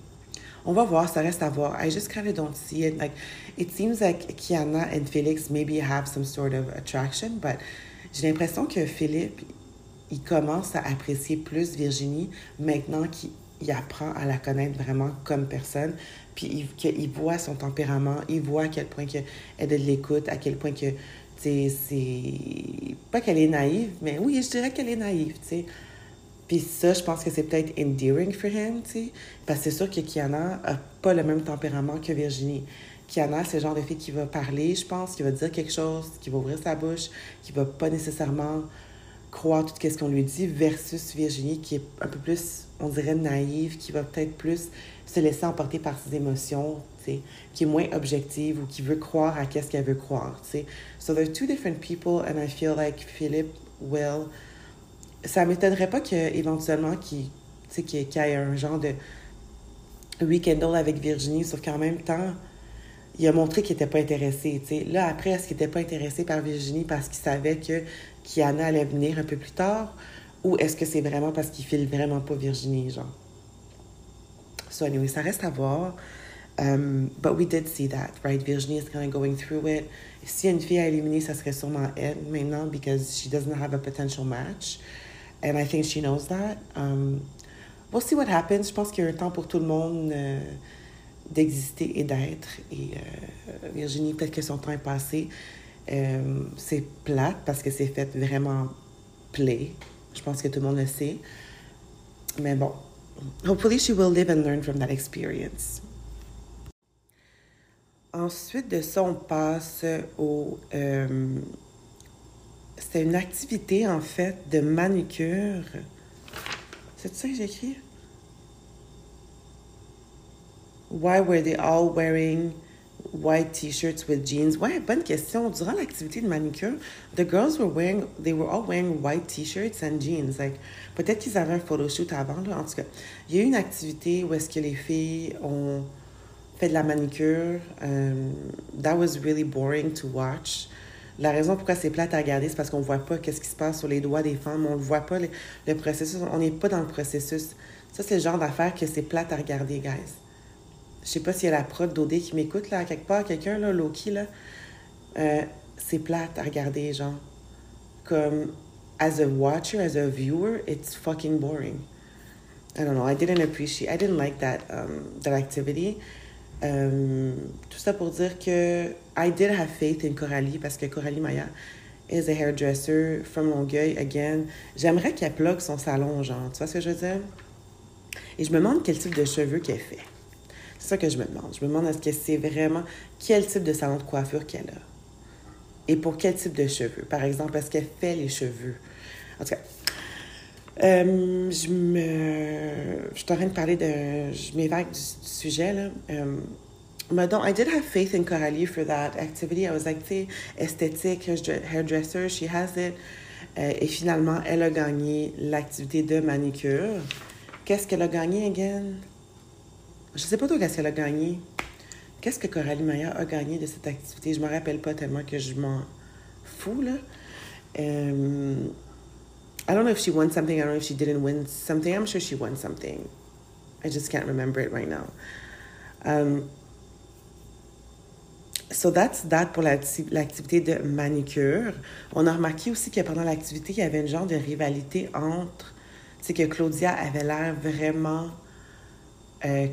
on va voir, ça reste à voir. I just kind of don't see it. Like, it seems like Kiana and Felix maybe have some sort of attraction, but j'ai l'impression que Philippe, il commence à apprécier plus Virginie maintenant qu'il apprend à la connaître vraiment comme personne, puis qu'il voit son tempérament, il voit à quel point que elle de l'écoute, à quel point que, c'est... Pas qu'elle est naïve, mais oui, je dirais qu'elle est naïve, tu sais. Puis ça, je pense que c'est peut-être endearing for him, tu sais. Parce que c'est sûr que Kiana a pas le même tempérament que Virginie. Kiana, c'est le genre de fille qui va parler, je pense, qui va dire quelque chose, qui va ouvrir sa bouche, qui va pas nécessairement croire tout ce qu'on lui dit, versus Virginie, qui est un peu plus, on dirait, naïve, qui va peut-être plus se laisser emporter par ses émotions, qui est moins objective ou qui veut croire à qu'est-ce qu'elle veut croire, tu sais. So there are two different people, and I feel like Philip will ça m'étonnerait pas qu'éventuellement qu'il qu y ait un genre de weekend avec Virginie, sauf qu'en même temps, il a montré qu'il n'était pas intéressé. sais. Là, après, est-ce qu'il n'était pas intéressé par Virginie parce qu'il savait que Kiana allait venir un peu plus tard? Ou est-ce que c'est vraiment parce qu'il file vraiment pas Virginie, genre? So anyway, ça reste à voir. Um, but we did see that, right? Virginie is kind of going through it. Si une fille à éliminer, ça serait sûrement elle maintenant because she doesn't have a potential match. And I think she knows that. Um, we'll see what happens. Je pense qu'il y a un temps pour tout le monde euh, d'exister et d'être. Et euh, Virginie, peut-être que son temps est passé. Euh, c'est plate parce que c'est fait vraiment play. Je pense que tout le monde le sait. Mais bon, hopefully she will live and learn from that experience. Ensuite de ça, on passe au c'était une activité, en fait, de manucure. C'est ça que j'ai écrit? Why were they all wearing white t-shirts with jeans? Ouais, bonne question. Durant l'activité de manucure, the girls were wearing, they were all wearing white t-shirts and jeans. Like, peut-être qu'ils avaient un photoshoot avant, là. En tout cas, il y a eu une activité où est-ce que les filles ont fait de la manucure. Um, that was really boring to watch. La raison pourquoi c'est plate à regarder, c'est parce qu'on voit pas qu'est-ce qui se passe sur les doigts des femmes. On ne voit pas le, processus. On n'est pas dans le processus. Ça, c'est le genre d'affaire que c'est plate à regarder, guys. Je sais pas s'il y a la prod d'OD qui m'écoute, là, quelque part, quelqu'un, là, Loki, là. Euh, c'est plate à regarder, genre. Comme, as a watcher, as a viewer, it's fucking boring. I don't know. I didn't appreciate, I didn't like that, um, that activity. Euh, tout ça pour dire que I did have faith in Coralie parce que Coralie Maya is a hairdresser from Longueuil again. J'aimerais qu'elle plug son salon, genre. Tu vois ce que je veux dire? Et je me demande quel type de cheveux qu'elle fait. C'est ça que je me demande. Je me demande est-ce que c'est vraiment quel type de salon de coiffure qu'elle a. Et pour quel type de cheveux? Par exemple, est-ce qu'elle fait les cheveux? En tout cas, euh, je me. Je suis en train de parler de. Je m'évague du, sujet, là. Um, mais donc, I did have faith in Coralie for that activity. I was like, tu sais, esthétique, hairdresser, she has it. Euh, et finalement, elle a gagné l'activité de manicure. Qu'est-ce qu'elle a gagné, again? Je sais pas trop qu'est-ce qu'elle a gagné. Qu'est-ce que Coralie Maya a gagné de cette activité? Je me rappelle pas tellement que je m'en fous, là. I don't know if she won something. I don't know if she didn't win something. I'm sure she won something. I just can't remember it right now. Um, so that's that pour l'activité de manicure. On a remarqué aussi que pendant l'activité, il y avait une genre de rivalité entre. Sais, que Claudia avait l'air vraiment. Euh,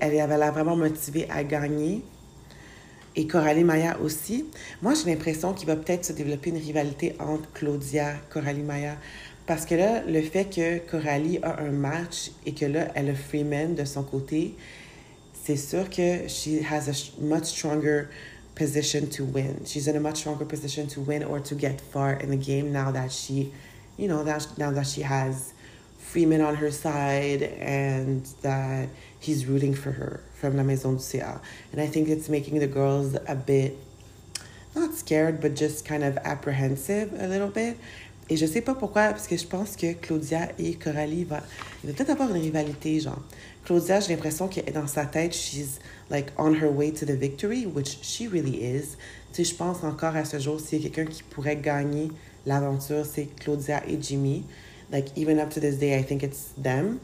elle avait l'air vraiment motivée à gagner. Et Coralie Maya aussi. Moi, j'ai l'impression qu'il va peut-être se développer une rivalité entre Claudia, Coralie Maya. Parce que là, le fait que Coralie a un match et que là, elle a Freeman de son côté, c'est sûr que she has a much stronger position to win. She's in a much stronger position to win or to get far in the game now that she, you know, that now that she has Freeman on her side and that he's rooting for her from La Maison du CA. And I think it's making the girls a bit, not scared, but just kind of apprehensive a little bit. Et je sais pas pourquoi, parce que je pense que Claudia et Coralie va, il va peut-être avoir une rivalité, genre. Claudia, j'ai l'impression que dans sa tête, she's like on her way to the victory, which she really is. Tu je pense encore à ce jour, s'il y a quelqu'un qui pourrait gagner l'aventure, c'est Claudia et Jimmy. Like, even up to this day, I think it's them.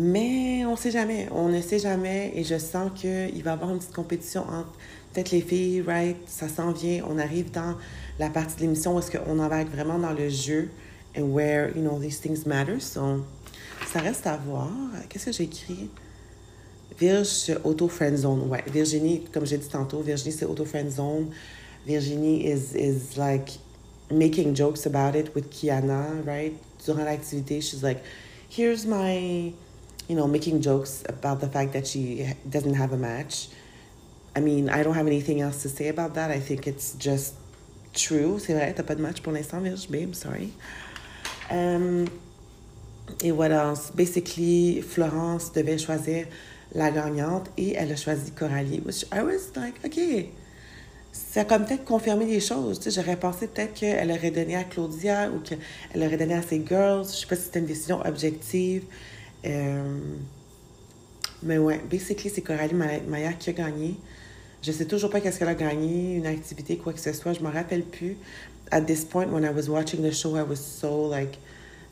Mais on sait jamais, on ne sait jamais, et je sens qu'il va y avoir une petite compétition entre peut-être les filles, right? Ça s'en vient, on arrive dans la partie de l'émission où est-ce qu'on vraiment dans le jeu and where, you know, these things matter. So, ça reste à voir. Qu'est-ce que j'ai écrit? Virge, auto friend zone. Ouais, Virginie, comme j'ai dit tantôt, Virginie, c'est auto friend zone. Virginie is, is like making jokes about it with Kiana, right? Durant l'activité, she's like, here's my, you know, making jokes about the fact that she doesn't have a match. I mean, I don't have anything else to say about that. I think it's just true. C'est vrai, t'as pas de match pour l'instant, Virge, babe, sorry. Um, et what else? Basically, Florence devait choisir la gagnante et elle a choisi Coralie, which I was like, OK. Ça a comme peut-être confirmé des choses. Tu J'aurais pensé peut-être qu'elle aurait donné à Claudia ou qu'elle aurait donné à ses girls. Je sais pas si c'était une décision objective. Um, mais ouais, basically, c'est Coralie Maya qui a gagné. Je sais toujours pas qu'est-ce qu'elle a gagné, une activité, quoi que ce soit. Je me rappelle plus. At this point, when I was watching the show, I was so like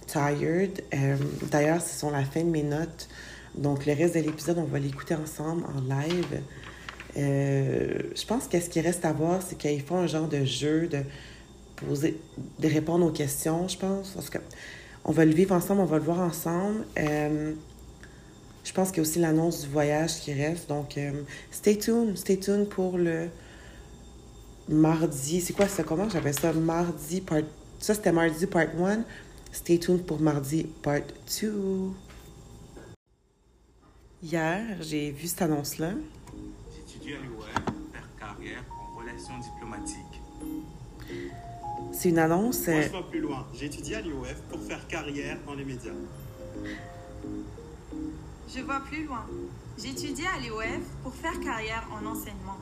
tired. Um, D'ailleurs, ce sont la fin de mes notes. Donc, le reste de l'épisode, on va l'écouter ensemble en live. Euh, je pense que ce qui reste à voir, c'est qu'ils font un genre de jeu de poser, de répondre aux questions, je pense. Parce que on va le vivre ensemble, on va le voir ensemble. Euh, je pense qu'il y a aussi l'annonce du voyage qui reste. Donc, euh, stay tuned. Stay tuned pour le mardi. C'est quoi ça? Comment j'appelle ça? Mardi part... Ça, c'était mardi part 1. Stay tuned pour mardi part 2. Hier, j'ai vu cette annonce-là. J'étudie à faire carrière en relations diplomatiques. C'est une annonce... Moi, je vais plus loin. J'étudie à l'UOF pour faire carrière dans les médias. Je vois plus loin. J'étudie à l'UOF pour faire carrière en enseignement.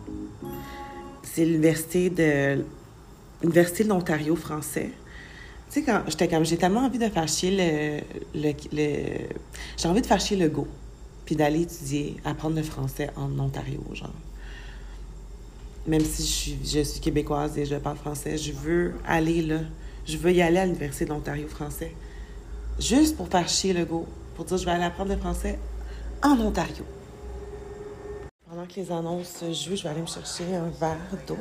C'est l'université de l'université de l'Ontario français. Tu sais, quand j'étais comme, j'ai tellement envie de faire chier le, le, le j'ai envie de faire chier le go, puis d'aller étudier, apprendre le français en Ontario, genre. Même si je suis, je suis québécoise et je parle français, je veux aller là. Je veux y aller à l'université de l'Ontario français. Juste pour faire chier le go, pour dire je vais aller apprendre le français en Ontario. Pendant que les annonces jouent, je vais aller me chercher un verre d'eau.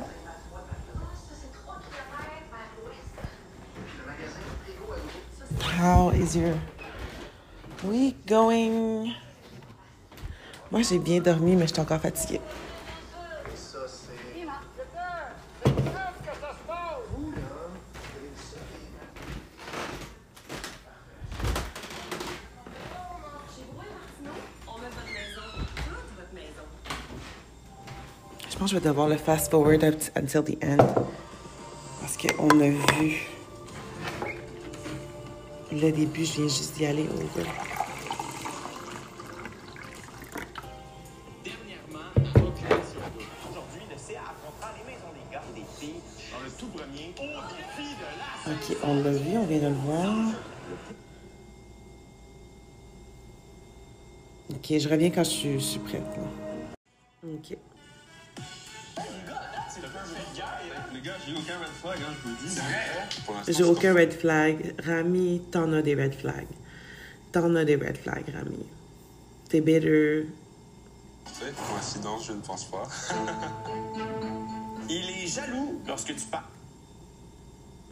How is your week going? Moi, j'ai bien dormi, mais je suis encore fatiguée. Je vais devoir le fast forward up until the end. Parce qu'on a vu le début, je viens juste d'y aller au la Ok, on l'a vu, on vient de le voir. Ok, je reviens quand je suis, je suis prête. là. Ok. Gars, j'ai aucun red flag, hein, je vous le dis. L'instant, J'ai aucun red flag. Rami, t'en as des red flags. T'en as des red flags, Rami. T'es bitter. Coïncidence, je ne pense pas. Il est jaloux lorsque tu parles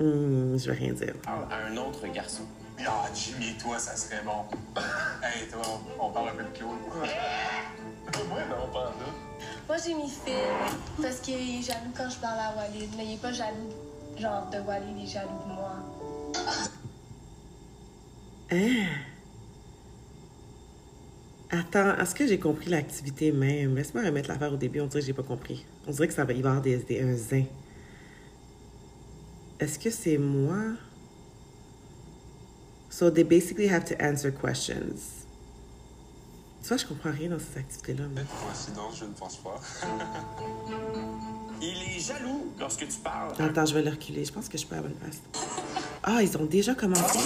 Hmm, je vais rien dire. à un autre garçon. Ah, Jimmy et toi, ça serait bon. hey, toi, on parle un peu de Claude. Ouais, non, pas là. Moi, j'ai mis Phil parce qu'il est jaloux quand je parle à Walid, mais il est pas jaloux, genre, de Walid, il est jaloux de moi. Hein? Attends, est-ce que j'ai compris l'activité même? Laisse-moi remettre l'affaire au début, on dirait que j'ai pas compris. On dirait que ça va y avoir des, des, un zin. Est-ce que c'est moi? So they basically have to answer questions. Tu vois, je comprends rien dans ces activités-là. moi. Coïncidence, je ne pense pas. Il est jaloux lorsque tu parles. Attends, je vais le reculer. Je pense que je peux à la bonne place. Ah, ils ont déjà commencé.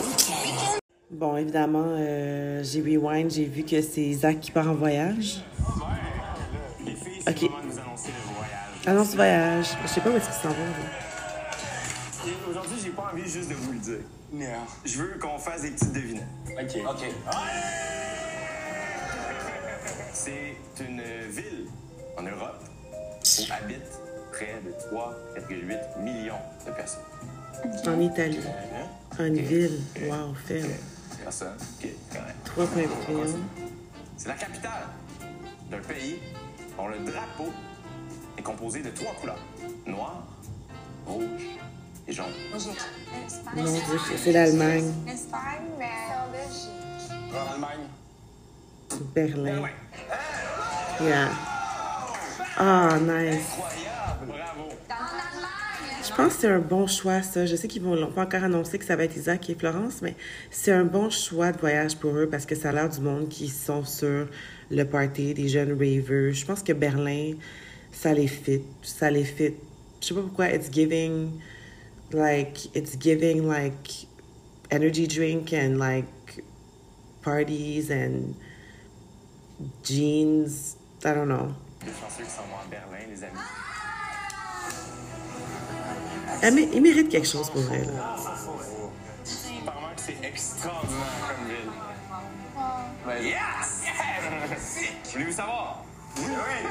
Bon, évidemment, euh, j'ai rewind, j'ai vu que c'est Zach qui part en voyage. Les filles, Ok. vous annoncer le voyage. Annonce voyage. Je sais pas où est-ce qu'ils s'en vont. aujourd'hui, j'ai pas envie juste de vous le dire. Non. Je veux qu'on fasse des petites devinettes. OK. OK. C'est une ville en Europe où habitent près de 3,8 millions de personnes. En Italie. En ville. Wow, faible. Personne. OK, correct. 3,8 millions. C'est la capitale d'un pays dont le drapeau est composé de trois couleurs. Noir, rouge et jaune. Non, c'est- l'Allemagne. Espagne, mais en Belgique. En Allemagne. Berlin. Yeah. Ah, nice. Bravo. Je pense que c'est un bon choix, ça. Je sais qu'ils vont l'ont pas encore annoncé que ça va être Isaac et Florence, mais c'est un bon choix de voyage pour eux parce que ça a l'air du monde qui sont sur le party, des jeunes ravers. Je pense que Berlin, ça les fit. Ça les fit. Je sais pas pourquoi, it's giving, like, it's giving, like, energy drink and, like, parties and jeans. I don't know. Les chanceux qui s'en vont à Berlin, les amis. Elle mé- Ils méritent quelque chose pour elle. là. Apparemment c'est extraordinaire comme ville. Ben, yes! Voulez-vous savoir? Oui.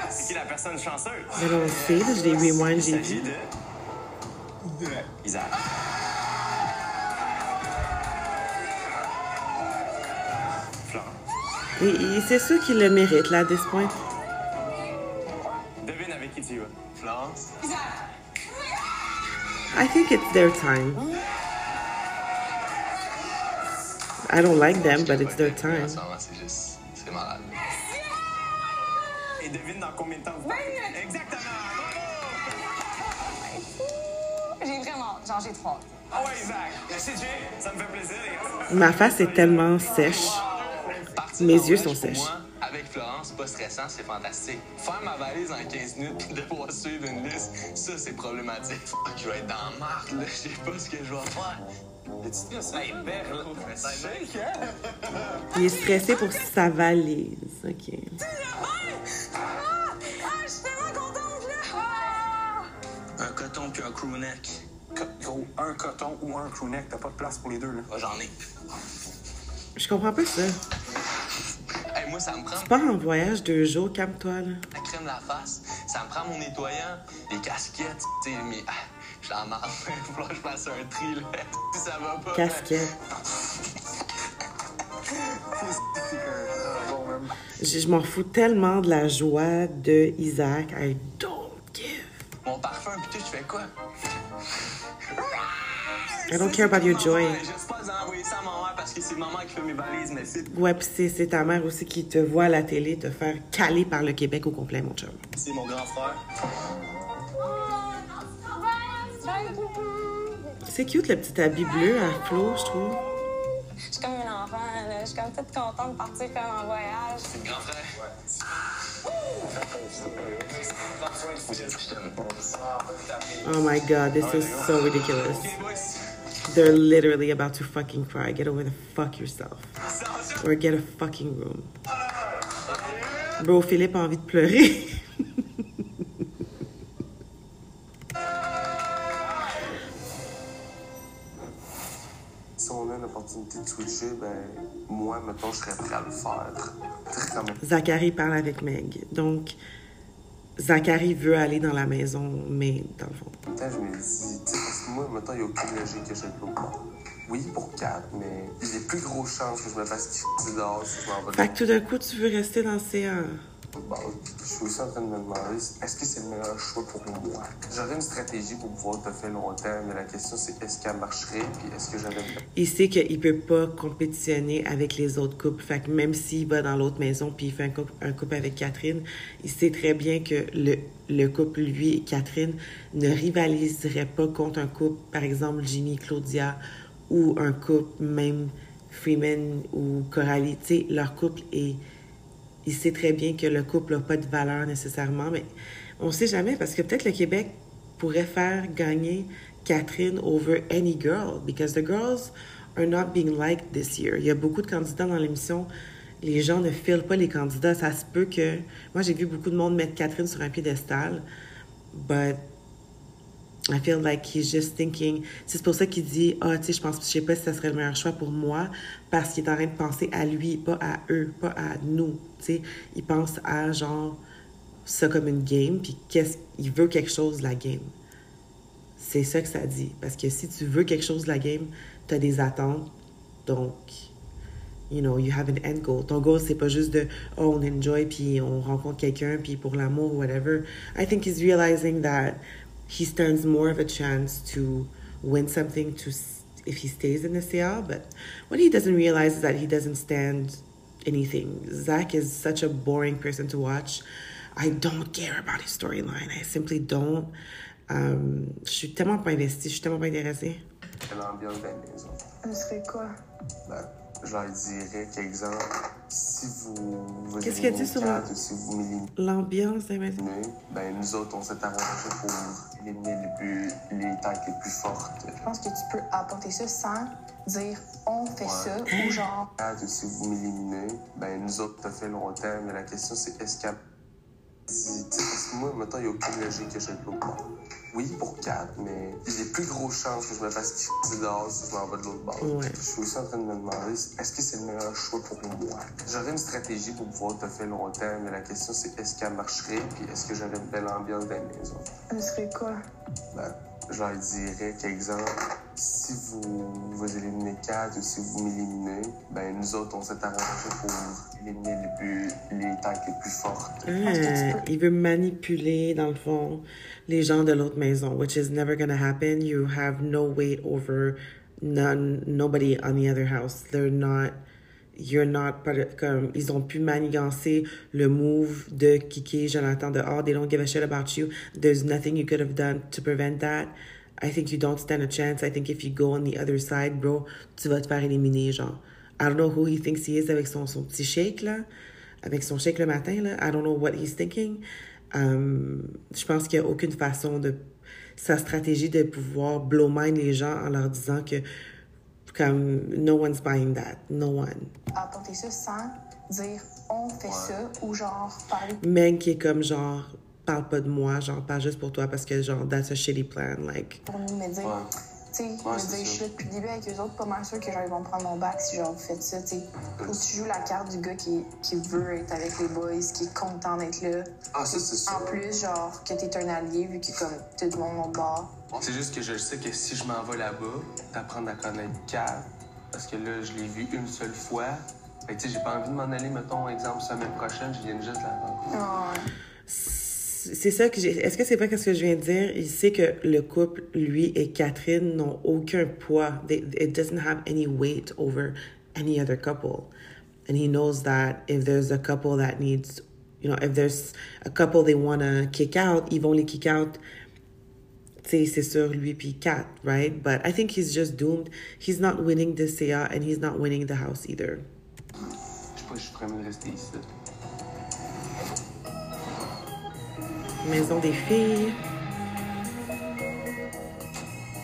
C'est qui la personne chanceuse? Je l'ai rewind, Il j'ai s'agit vu. de... Isaac. Et, et c'est sûr qu'ils le méritent, là, à this point. Devine avec qui tu vas. Florence? I think it's their time. I don't like them, but it's their time. c'est juste. C'est malade. Et devine dans combien de temps vous partez. Exactement! J'ai vraiment, genre, j'ai trop hâte. Ah ouais, Isaac. Merci, Jay. Ça me fait plaisir, les gars. Ma face est tellement sèche. Partir Mes yeux sont pour sèches. Moi, avec Florence, pas stressant, c'est fantastique. Faire ma valise en 15 minutes puis devoir suivre une liste, ça, c'est problématique. Fuck, je vais être dans marque, là. Je sais pas ce que je vais faire. Hein? Il est stressé pour sa valise. OK. Ah, je suis tellement contente, là! Un coton puis un crewneck. Gros, un coton ou un crewneck, t'as pas de place pour les deux, là. Ah, J'en ai. Je comprends pas ça. Hey, moi, ça me prend Tu pars en voyage deux jours, calme-toi, là. la crème de la face. Ça me prend mon nettoyant, des casquettes, tu sais, mais... Ah, je la marre. Faut que je fasse un tri, là. Si ça va pas... Casquette. Je, je m'en fous tellement de la joie de Isaac. I don't give. Mon parfum, pis tout, je fais quoi? I don't care about your joy. Pas envoyer que c'est maman qui fait mes valises, mais c'est Ouais, pis c'est, c'est ta mère aussi qui te voit à la télé te faire caler par le Québec au complet, mon chum. c'est mon grand frère. C'est cute le petit habit bleu à Flo, je trouve. Je suis comme un enfant, là. Je suis comme toute contente de partir comme en voyage. C'est le grand frère? Oh my god, this is so ridiculous. They're literally about to fucking cry. Get over the fuck yourself. Or get a fucking room. Bro, Philippe a envie de pleurer. Si on a l'opportunité de switcher, ben, moi, mettons, je serais prêt à le faire. Zachary parle avec Meg. Donc, Zachary veut aller dans la maison, mais dans le fond. Putain, je me dis, parce que moi, maintenant, il n'y a aucune logique que je peux pas. Oui, pour quatre, mais il y a plus grosses chances que je me fasse quitter dehors si je m'en vais. Fait que tout d'un coup, tu veux rester dans C1 je suis aussi en train de me demander, est-ce que c'est le meilleur choix pour moi? J'aurais une stratégie pour pouvoir te faire longtemps, mais la question c'est est-ce qu'elle marcherait, puis est-ce que j'aurais Il sait qu'il peut pas compétitionner avec les autres couples. Fait que même s'il va dans l'autre maison puis il fait un couple, avec Catherine, il sait très bien que le, le couple, lui et Catherine, ne rivaliserait pas contre un couple, par exemple, et Claudia, ou un couple, même Freeman ou Coralie. Tu sais, leur couple est... Il sait très bien que le couple n'a pas de valeur nécessairement, mais on sait jamais parce que peut-être le Québec pourrait faire gagner Catherine over any girl because the girls are not being liked this year. Il y a beaucoup de candidats dans l'émission. Les gens ne filent pas les candidats. Ça se peut que. Moi, j'ai vu beaucoup de monde mettre Catherine sur un piédestal, but I feel like he's just thinking. C'est pour ça qu'il dit Ah, tu sais, je pense, je sais pas si ça serait le meilleur choix pour moi, parce qu'il est en train de penser à lui, pas à eux, pas à nous. Tu sais, il pense à genre ça comme une game, puis qu'est-ce il veut quelque chose la game. C'est ça que ça dit. Parce que si tu veux quelque chose la game, tu as des attentes. Donc, you know, you have an end goal. Ton goal, c'est pas juste de, oh, on enjoy, puis on rencontre quelqu'un, puis pour l'amour, whatever. I think he's realizing that he stands more of a chance to win something to if he stays in the CL. But what he doesn't realize is that he doesn't stand anything. Zach is such a boring person to watch. I don't care about his storyline. I simply don't. Um, je suis tellement pas investie, je suis tellement pas intéressée. l'ambiance de la maison. Ce serait quoi? Ben, je leur dirais qu'exemple, si vous vous Qu'est-ce qu'il a dit sur si vous m'éliminez, L'ambiance ben nous autres, on s'est arrangé pour éliminer les, plus, les têtes les plus fortes. Je pense que tu peux apporter ça sans dire on fait ça ou genre Quatre ou si vous m'éliminez, ben nous autres, ça fait longtemps, mais la question c'est est-ce qu'elle dit, tu sais, parce que moi, maintenant, il n'y a aucune logique que j'aille de l'autre bord. Oui, pour quatre, mais j'ai plus gros chances que je me fasse quitter dehors si je m'en vais de l'autre bord. Ouais. Je suis aussi en train de me demander, est-ce que c'est le meilleur choix pour moi? J'aurais une stratégie pour pouvoir te faire longtemps, mais la question c'est est-ce qu'elle marcherait, puis est-ce que j'aurais une belle ambiance dans la maison? ce serait quoi? Ben, je leur dirais qu'exemple, si vous vous éliminez quatre ou si vous m'éliminez, ben nous autres, on s'est arrangé pour éliminer les, plus, les têtes les plus fortes. Ah, il veut manipuler, dans le fond, les gens de l'autre maison, which is never gonna happen. You have no weight over none, nobody on the other house. They're not, you're not, comme, ils ont pu manigancer le move de Kiki, Jonathan, de, oh, they don't give a shit about you. There's nothing you could have done to prevent that. I think you don't stand a chance. I think if you go on the other side, bro, tu vas te faire éliminer, genre. I don't know who he thinks he is avec son, son petit shake, là. Avec son shake le matin, là. I don't know what he's thinking. Um, je pense qu'il n'y a aucune façon de... Sa stratégie de pouvoir blow mind les gens en leur disant que, comme, no one's buying that. No one. Apporter ça sans dire on fait ça ou genre parler Meg qui est comme, genre, parle pas de moi, genre, parle juste pour toi parce que, genre, that's a shitty plan. Like, pour nous me dire. Tu sais, je Ouais, je suis là depuis le début avec eux autres, pas mal sûr que genre ils vont prendre mon bac si genre faites ça, tu sais. Ou tu joues la carte du gars qui, qui veut être avec les boys, qui est content d'être là. Ah, ça, c'est sûr. En plus, genre, que t'es un allié vu que comme tout le monde au bord. C'est juste que je sais que si je m'en vais là-bas, d'apprendre à connaître Kat, parce que là, je l'ai vu une seule fois, Fait que, tu sais, j'ai pas envie de m'en aller, mettons, exemple, semaine prochaine, je viens juste de la rencontrer. C'est ça que j'ai. Est-ce que c'est pas ce que je viens de dire? Il sait que le couple, lui et Catherine, n'ont aucun poids. They, it doesn't have any weight over any other couple. And he knows that if there's a couple that needs, you know, if there's a couple they want to kick out, ils vont les kick out. Tu sais, c'est sur lui puis Kat, right? But I think he's just doomed. He's not winning the CA and he's not winning the house either. Je pas, je suis prêt rester ici. Maison des filles.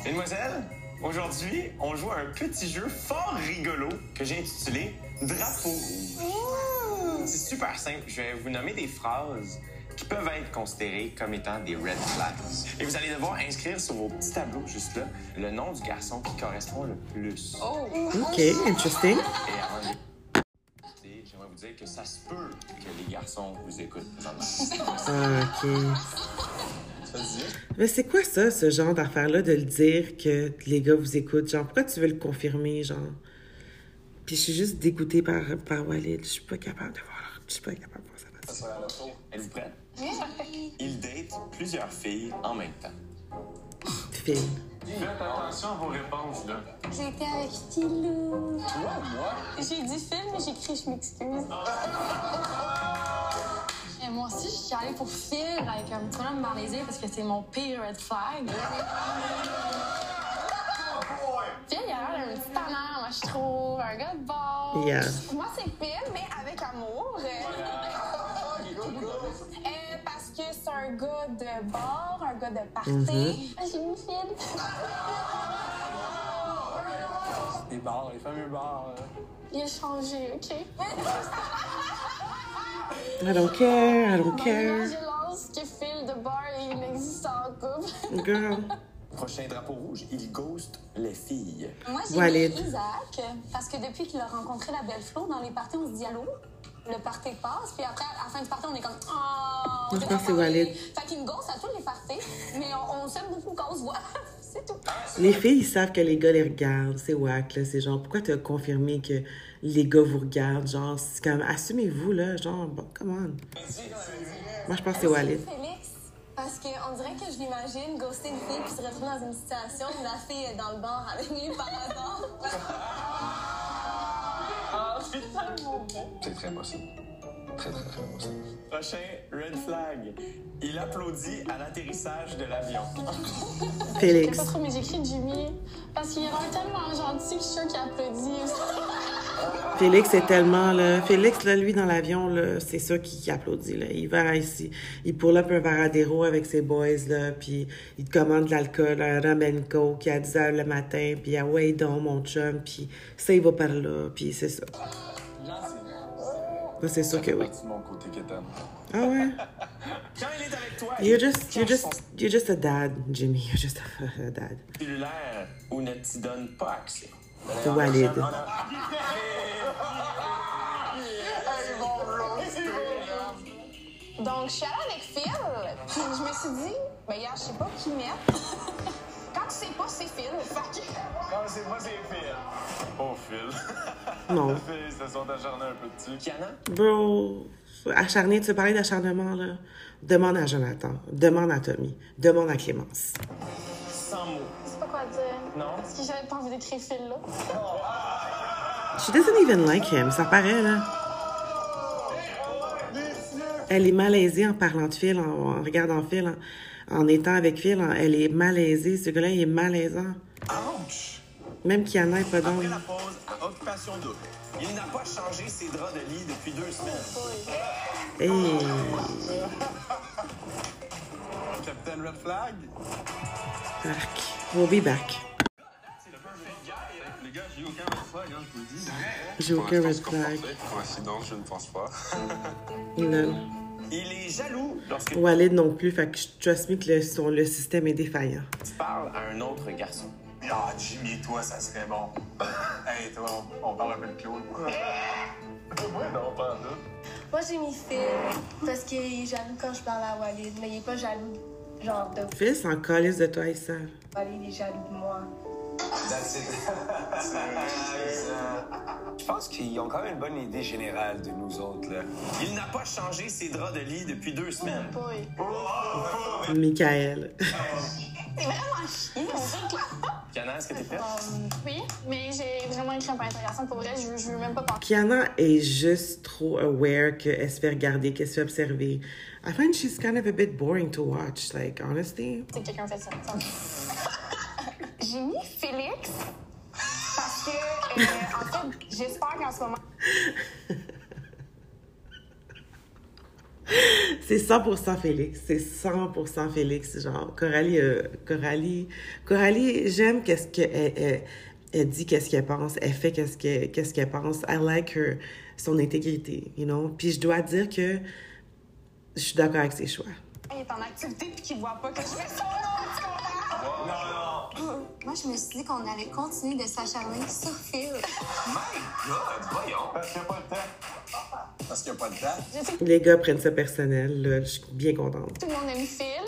Mesdemoiselles, aujourd'hui, on joue à un petit jeu fort rigolo que j'ai intitulé Drapeau rouge. C'est super simple. Je vais vous nommer des phrases qui peuvent être considérées comme étant des red flags. Et vous allez devoir inscrire sur vos petits tableaux juste là le nom du garçon qui correspond le plus. Oh. OK, interesting. Et avant de dire que ça se peut que les garçons vous écoutent présentement. Ah, OK. Mais c'est quoi ça, ce genre d'affaire-là, de le dire que les gars vous écoutent? Genre, pourquoi tu veux le confirmer, genre? Puis je suis juste dégoûtée par, par Walid. Je suis pas capable de voir. Je suis pas capable de voir ça. Êtes-vous prête? Il date plusieurs filles en même temps. Filles. Faites attention à vos réponses, là. J'ai été avec Philou. Toi, moi? J'ai dit film, mais j'ai écrit je m'excuse. Et moi aussi, je suis allée pour Phil avec un petit bonhomme malaisé parce que c'est mon pire red flag. Phil, il a l'air d'un petit tannant, moi, je trouve. Un gars de bord. Yeah. Moi, c'est Phil, mais avec amour. Euh, que c'est un gars de bar, un gars de party. Mhm. Ah, J'ai mis Phil. Les bars, les fameux bars. Il a changé, OK? I don't care, I don't Bon, care. je lance que Phil de bar, il existe en couple. Girl. Prochain drapeau rouge, il ghost les filles. Moi, j'ai Isaac, parce que depuis qu'il a rencontré la belle Flo, dans les parties, on se dit allô? Le party passe, puis après, à la fin du party, on est comme Oh! Je pense que c'est Walid. Fait qu'il me gosse à tous les parties, mais on, on s'aime beaucoup quand on se voit. c'est tout. Les filles, ils savent que les gars les regardent. C'est whack, là. C'est genre, pourquoi t'as confirmé que les gars vous regardent? Genre, c'est comme, assumez-vous, là. Genre, bon, come on. Moi, je pense que c'est Walid. Félix, parce qu'on dirait que je l'imagine ghoster une fille puis se retrouver dans une situation où la fille est dans le bar avec lui par hasard. C'est très possible. Très, très, très possible. Prochain red flag. Il applaudit à l'atterrissage de l'avion. Je Félix. sais pas trop, mais j'écris Jimmy. Parce qu'il a l'air tellement gentil que je suis sûre qu'il applaudit. Félix est tellement, là. Félix, là, lui, dans l'avion, là, c'est sûr qu'il qu'il applaudit, là. Il va ici. Il pull up un Varadero avec ses boys, là. Puis il te commande de l'alcool, un rum and coke à 10 h le matin. Puis ah ouais, donc, mon chum. Puis ça, il va par là. Puis c'est ça. C'est sûr que t'aimes. Ah ouais? You're just, you're just, you're just a dad, Jimmy. You're just a, a dad. cellulaire ou ne t'y donne pas accès. C'est Walid. Donc, je suis allée avec Phil, puis je me suis dit, ben, regarde, je sais pas qui mettre. Quand tu sais pas, c'est Phil. Fait que- Non, c'est moi, c'est Phil. Oh, Phil. Non. Les filles se sont acharnées un peu dessus. Kiana? Bro, acharné, tu parlais d'acharnement, là? Demande à Jonathan. Demande à Tommy. Demande à Clémence. Sans mots. Je sais pas quoi dire. Non? Parce que j'avais pas envie d'écrire Phil, là? She doesn't even like him. Ça paraît, là. Elle est malaisée en parlant de Phil, en, en regardant Phil, en, en étant avec Phil. en- elle est malaisée. Ce gars-là, il est malaisant. Ouch! Même Kiana est pas Après dans. la pause, à Occupation Double. Il n'a pas changé ses draps de lit depuis deux semaines. Hey. Captain Red Flag? Arc. We'll be back. Les gars, j'ai aucun red flag, hein, je vous le dis. J'ai aucun red flag. Coïncidence, je ne pense pas. Non. Il est jaloux lorsque Walid non plus. Fait que je trust me que le, son, le système est défaillant. tu parles à un autre garçon. Ah, Jimmy, toi, ça serait bon. hey, toi, on, on parle un peu de Claude. Ouais, non, pas en doute. Moi, j'ai mis Phil parce qu'il est jaloux quand je parle à Walid, mais il est pas jaloux, genre de Phil s'en calisse de toi et ça. Walid, est jaloux de moi. That's it. Je pense qu'ils ont quand même une bonne idée générale de nous autres, là. Il n'a pas changé ses draps de lit depuis deux semaines. Michael. C'est vraiment chiant, Kiana, est-ce que t'es prête? Euh, oui, mais j'ai vraiment écrit un peu intéressant pour vrai. Je veux, je veux même pas penser. Kiana est juste trop aware qu'elle se fait regarder, qu'elle se fait observer. I find she's kind of a bit boring to watch, like, honestly. C'est que quelqu'un fait ça. J'ai mis Félix parce que, euh, en fait, j'espère qu'en ce moment. C'est 100% Félix. C'est 100% Félix. Genre, Coralie, euh, Coralie, Coralie, j'aime qu'est-ce qu'elle elle, elle dit, qu'est-ce qu'elle pense. Elle fait qu'est-ce qu'elle qu'est-ce qu'elle pense. I like her, son intégrité, you know? Puis je dois dire que je suis d'accord avec ses choix. Il est en activité puis qu'il voit pas que je fais son nom, tu comprends? Moi, je me suis dit qu'on allait continuer de s'acharner sur Phil. My God, voyons. Parce qu'il n'y a pas de temps. Parce qu'il n'y a pas de temps. Les gars prennent ça personnel, là. Je suis bien contente. tout le monde aime Phil,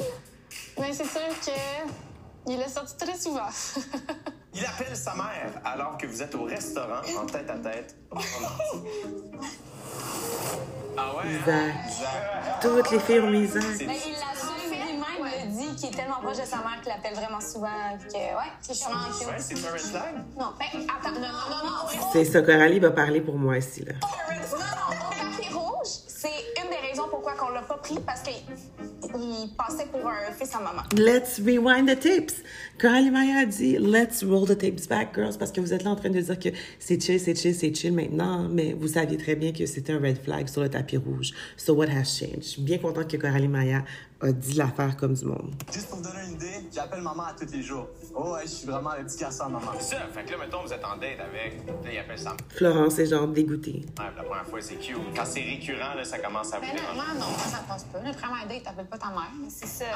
mais c'est sûr que il est sorti très souvent. Il appelle sa mère alors que vous êtes au restaurant en tête à tête. Ah ouais? Isaac. Toutes les filles ont mis Isaac. Mais il l'a su lui-même, qu'il est tellement proche de sa mère qu'il l'appelle vraiment souvent. Que, ouais, c'est sûrement cute. Ouais, c'est un red flag? Non, ben, attends, non, non, non, non. C'est ça, Coralie va parler pour moi ici, là. Non, non, au rouge, c'est une des raisons pourquoi on l'a pas pris parce qu'il il passait pour un fils à maman. Let's rewind the tapes. Coralie Maya a dit Let's roll the tapes back, girls, parce que vous êtes là en train de dire que c'est chill, c'est chill, c'est chill maintenant, mais vous saviez très bien que c'était un red flag sur le tapis rouge. So what has changed? Je suis bien contente que Coralie Maya a dit l'affaire comme du monde. Juste pour vous donner une idée, j'appelle maman à tous les jours. Oh ouais, je suis vraiment le petit garçon à maman. C'est ça, fait que là, mettons, vous êtes en date avec. Là, il appelle mère. Florence est genre dégoûtée. Ouais, la première fois, c'est cute. Quand c'est récurrent, là, ça commence à vous Mais non, moi, non, moi, ça passe pas. Le premier date, t'appelles pas ta mère. C'est ça.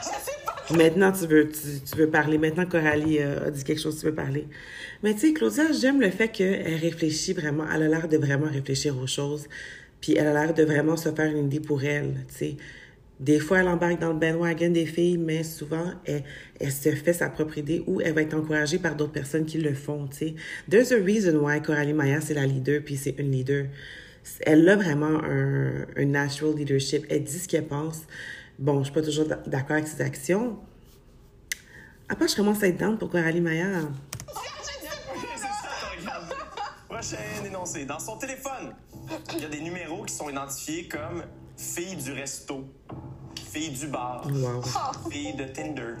Je sais pas. Maintenant, tu veux, tu, tu veux parler. Maintenant, Coralie euh, a dit quelque chose, tu veux parler. Mais tu sais, Claudia, j'aime le fait qu'elle réfléchit vraiment. Elle a l'air de vraiment réfléchir aux choses. Puis elle a l'air de vraiment se faire une idée pour elle, tu sais. Des fois, elle embarque dans le bandwagon des filles, mais souvent, elle, se fait sa propre idée ou elle va être encouragée par d'autres personnes qui le font, tu sais. There's a reason why Coralie Maya, c'est la leader, puis c'est une leader. Elle a vraiment un, un natural leadership. Elle dit ce qu'elle pense. Bon, je suis pas toujours d'a- d'accord avec ses actions. Après, je commence à être down pour Coralie Maya. C'est ça, regarde. Prochain énoncé. Dans son téléphone, il y a des numéros qui sont identifiés comme fille du resto, fille du bar, Wow. fille de Tinder.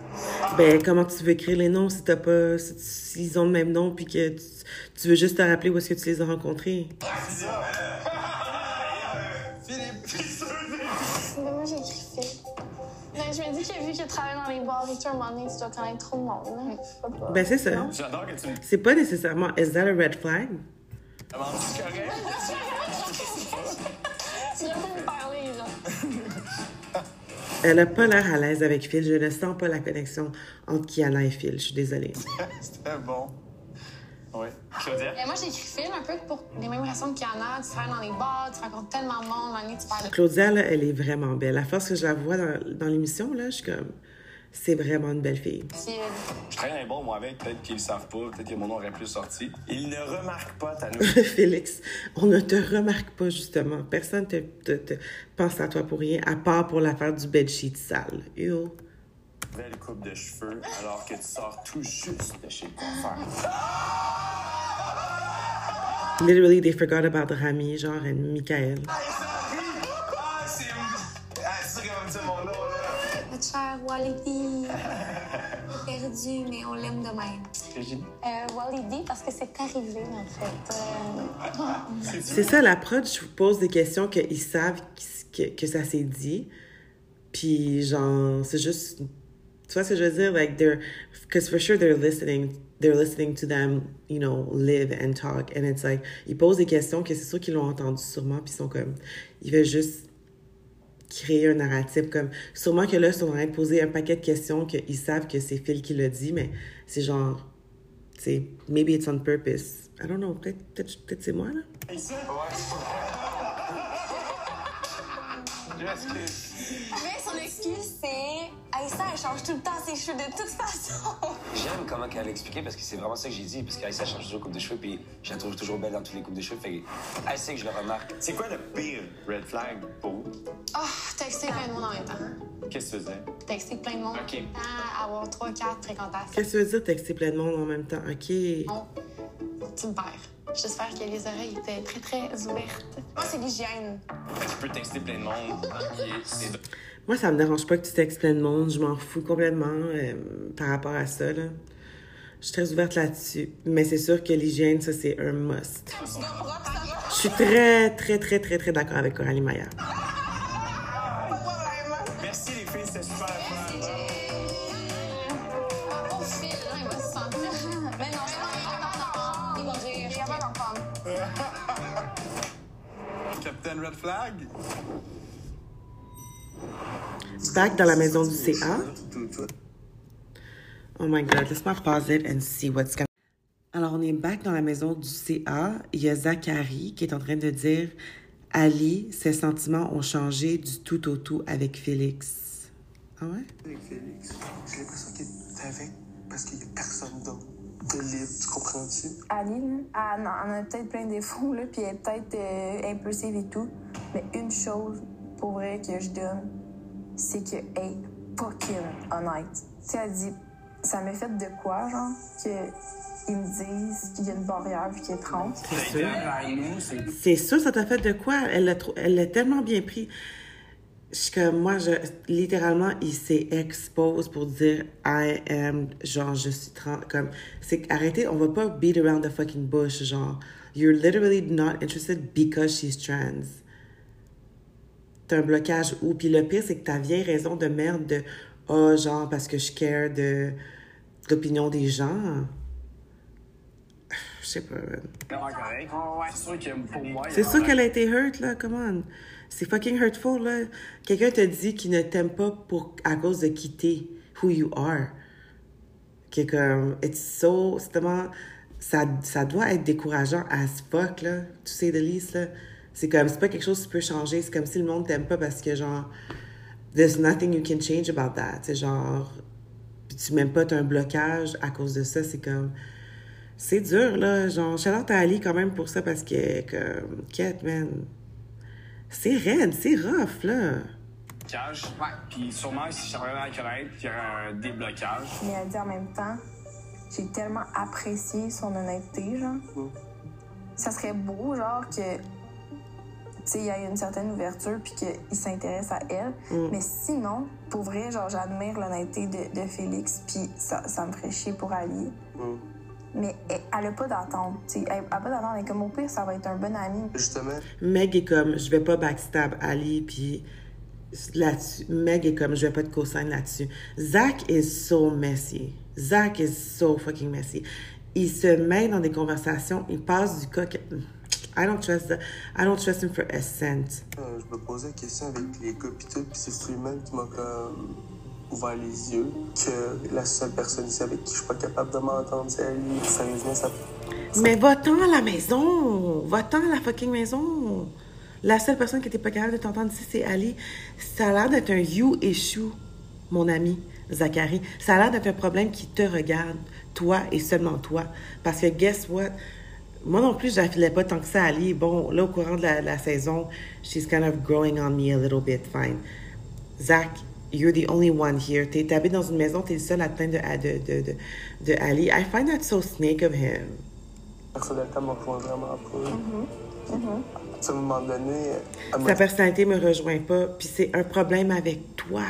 Ben, comment tu veux écrire les noms si t'as pas, si- s'ils ont le même nom puis que tu, tu veux juste te rappeler où est-ce que tu les as rencontrés? Mais moi, j'ai écrit. Mais je me dis que vu que tu travailles dans les bars et tout, à un moment donné, tu dois connaître trop de monde. pas. Ben, c'est ça. J'adore que tu me C'est pas nécessairement, is that a red flag? si c'est pas parler, là. Elle a pas l'air à l'aise avec Phil. Je ne sens pas la connexion entre Kiana et Phil. Je suis désolée. C'était bon. Oui. Claudia? Et moi, j'ai écrit Phil un peu pour les mêmes raisons qu'il y en a. Tu travailles dans les bars, tu rencontres tellement de monde, tu parles Claudia, là, elle est vraiment belle. À force que je la vois dans, dans l'émission, là, je suis comme, c'est vraiment une belle fille. Je traîne un bon, moi, avec. Peut-être qu'ils le savent pas. Peut-être que mon nom aurait plus sorti. Il ne remarque pas ta Félix, on ne te remarque pas, justement. Personne te, te, te pense à toi pour rien, à part pour l'affaire du bedsheet sale. Ew. nouvelle coupe de cheveux alors que tu sors tout juste de chez le coiffeur. Literally, they forgot about Rami, genre, et Michael. Cher Walidi? Perdu, mais on l'aime de même. Euh, Wally parce que c'est arrivé, en fait. Euh, C'est ça, la prod, je vous pose des questions qu'ils savent que, que ça s'est dit. Puis, genre, c'est juste. Tu vois ce que je veux dire? Like, they're. Because for sure, they're listening. They're listening to them, you know, live and talk. And it's like, ils posent des questions que c'est sûr qu'ils l'ont entendu sûrement. Puis, ils sont comme. Ils veulent juste créer un narratif comme sûrement que là ils sont en train de poser un paquet de questions qu'ils savent que c'est Phil qui l'a dit mais c'est genre tu sais maybe it's on purpose. I don't know peut-être peut-être peut-être c'est moi là. Mais son excuse, c'est Aïssa, elle change tout le temps ses cheveux de toute façon. J'aime comment elle a expliqué parce que c'est vraiment ça que j'ai dit. Parce qu'Aïssa change toujours coupe de cheveux, puis je la trouve toujours belle dans toutes les coupes de cheveux. Fait elle sait que je le remarque. C'est quoi le pire red flag pour vous? Oh, texter plein de monde en même temps. Qu'est-ce que tu faisais? Texter plein de monde en Ok. même temps, avoir 3, 4 fréquentations. Qu'est-ce que ça veut dire texter plein de monde en même temps? OK. Non, tu me perds. J'espère que les oreilles étaient très, très ouvertes. Moi, c'est l'hygiène. Tu peux texter plein de monde. Moi, ça me dérange pas que tu textes plein de monde. Je m'en fous complètement euh, par rapport à ça. Là. Je suis très ouverte là-dessus. Mais c'est sûr que l'hygiène, ça, c'est un must. Je suis très, très, très, très, très d'accord avec Coralie Maillard. Merci les filles, c'était super fun. Au fil, là, il va se sentir. Mais non, non, non, non, il va rire. Il va l'entendre. Captain Red Flag? Back dans la maison du CA. Oh my God, laisse-moi pause it and see what's going Alors, on est back dans la maison du CA. Il y a Zachary qui est en train de dire Ali, ses sentiments ont changé du tout au tout avec Félix. Ah ouais? Avec Félix, j'ai l'impression qu'il est avec parce qu'il n'y a personne d'autre de libre, tu comprends-tu? Ali, en- elle en a peut-être plein de défauts, là, puis elle est peut-être euh, impulsive et tout. Mais une chose, pour vrai, que je donne, c'est qu'elle est fucking honnête. Tu sais, elle dit, ça m'a fait de quoi, genre, qu'ils me disent qu'il y a une barrière puis qu'il est trans. C'est sûr. C'est sûr, ça t'a fait de quoi? Elle l'a trop- elle l'a tellement bien pris. Je suis comme, moi, je, littéralement, il s'est expose pour dire I am, genre, je suis trans. Comme, c'est arrêtez, on va pas beat around the fucking bush, genre, you're literally not interested because she's trans. T'as un blocage où? Puis le pire, c'est que ta vieille raison de merde de, oh, genre, parce que je care de l'opinion des gens. Je sais pas, correct. C'est sûr qu'elle a été hurt, là. Come on. C'est fucking hurtful, là. Quelqu'un te dit qu'il ne t'aime pas pour, à cause de quitter who you are. Qui est comme, it's so, c'est tellement, ça, ça doit être décourageant as fuck, là. Tu sais, least, là. C'est comme, c'est pas quelque chose qui peut changer. C'est comme si le monde t'aime pas parce que, genre, there's nothing you can change about that. C'est genre, puis tu m'aimes pas, t'as un blocage à cause de ça. C'est comme, c'est dur, là. Genre, out à Ali quand même pour ça parce que, comme, Kat, man, c'est raide, c'est rough, là. Blocage. Puis sûrement, si j'arrivais à la connaître, il y aurait un déblocage. Mais elle dit en même temps, j'ai tellement apprécié son honnêteté, genre. Ça serait beau, genre, que, tu il y ait une certaine ouverture puis qu'il s'intéresse à elle. Mm. Mais sinon, pour vrai, genre, j'admire l'honnêteté de, de Félix puis ça, ça me ferait chier pour Ali. Mais elle, elle a pas d'attente, tu sais. Elle a pas d'attente. Elle est comme, au pire, ça va être un bon ami. Justement. Meg est comme, je vais pas backstab Ali, puis là-dessus, Meg est comme, je vais pas te co-sign là-dessus. Zach is so messy. Zach is so fucking messy. Il se met dans des conversations, il passe du coq. I don't trust the, I don't trust him for a cent. Euh, je me posais la question avec les tout, pis c'est Freeman qui m'a comme ouvert les yeux que la seule personne ici avec qui je suis pas capable de m'entendre, c'est elle. Sérieusement, ça... Mais va-t'en à la maison! Va-t'en à la fucking maison! La seule personne qui était pas capable de t'entendre ici, c'est Ali. Ça a l'air d'être un you issue, mon ami Zachary. Ça a l'air d'être un problème qui te regarde, toi et seulement toi. Parce que guess what? Moi non plus, je n'affilais pas tant que ça à Ali. Bon, là, au courant de la, la saison, she's kind of growing on me a little bit, fine. Zach, you're the only one here. T'es t'habites dans une maison, t'es le seul à te plaindre de, de, de, de, de Ali. I find that so snake of him. personnalité me rejoint vraiment pas. À un moment donné, Sa personnalité me rejoint pas, puis c'est un problème avec toi.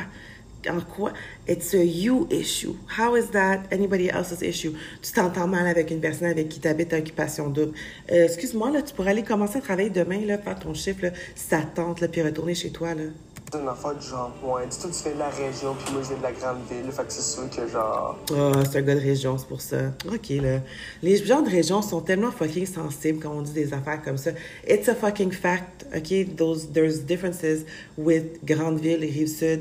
En quoi? It's a you issue. How is that anybody else's issue? Tu t'entends mal avec une personne avec qui tu habites à occupation double. Euh, Excuse-moi, là, tu pourrais aller commencer à travailler demain, là, faire ton chiffre, là, si ça tente, là, puis retourner chez toi, là. C'est une affaire du genre, ouais, dis-toi, tu viens de la région, puis moi, je viens de la grande ville, fait que c'est sûr que genre. Ah, c'est un gars de région, c'est pour ça. OK, là. Les gens de région sont tellement fucking sensibles quand on dit des affaires comme ça. It's a fucking fact, OK? Those, there's differences with grande ville et rive-sud,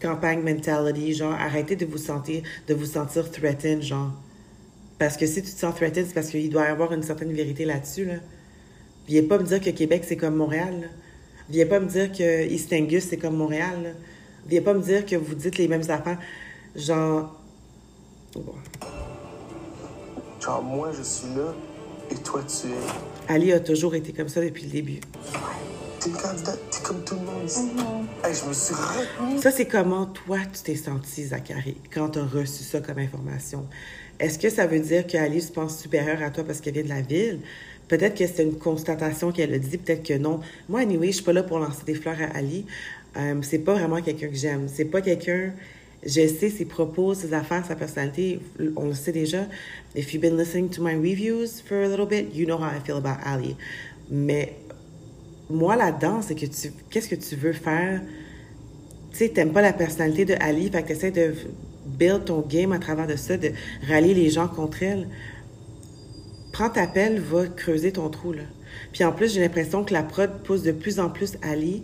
campagne mentality, genre, arrêtez de vous sentir, de vous sentir threatened, genre. Parce que si tu te sens threatened, c'est parce qu'il doit y avoir une certaine vérité là-dessus, là. Viens pas me dire que Québec, c'est comme Montréal, là. Viens pas me dire que East Angus, c'est comme Montréal, là. Viens pas me dire que vous dites les mêmes affaires. Genre. Bon. Genre, moi, je suis là et toi, tu es. Ali a toujours été comme ça depuis le début. T'es une candidate, t'es comme tout le monde ici. Hey, je me suis. Ça, c'est comment toi, tu t'es senti, Zachary, quand tu as reçu ça comme information? Est-ce que ça veut dire qu'Ali se pense supérieure à toi parce qu'elle vient de la ville? Peut-être que c'est une constatation qu'elle a dit, peut-être que non. Moi, anyway, je suis pas là pour lancer des fleurs à Ali. Euh, c'est pas vraiment quelqu'un que j'aime. C'est pas quelqu'un. Je sais ses propos, ses affaires, sa personnalité. On le sait déjà. If you've been listening to my reviews for a little bit, you know how I feel about Ali. Mais moi, là-dedans, c'est que tu. Qu'est-ce que tu veux faire? Tu sais, t'aimes pas la personnalité de Ali, fait que t'essaies de build ton game à travers de ça, de rallier les gens contre elle prends ta pelle, va creuser ton trou, là. Puis en plus, j'ai l'impression que la prod pousse de plus en plus Ali.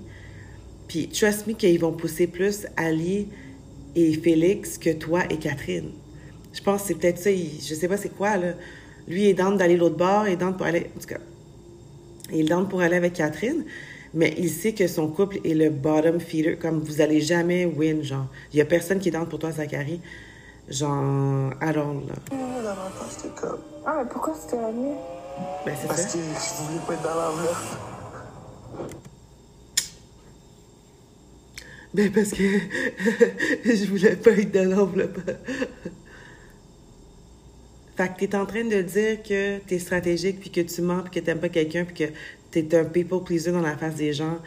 Puis trust me qu'ils vont pousser plus Ali et Félix que toi et Catherine. Je pense que c'est peut-être ça. je sais pas c'est quoi, là. Lui, est dans d'aller l'autre bord, est dans pour aller... il dans pour aller avec Catherine. Mais il sait que son couple est le bottom feeder. Comme vous allez jamais win, genre. Il y a personne qui dans pour toi, Zachary. Genre, allons, là. Ah, mais pourquoi c'était la nuit? Ben, c'est Parce ça. que je voulais pas être dans l'enveloppe. Ben, parce que je voulais pas être dans l'enveloppe. Fait que t'es en train de dire que t'es stratégique, puis que tu mens, puis que t'aimes pas quelqu'un, puis que t'es un people pleaser dans la face des gens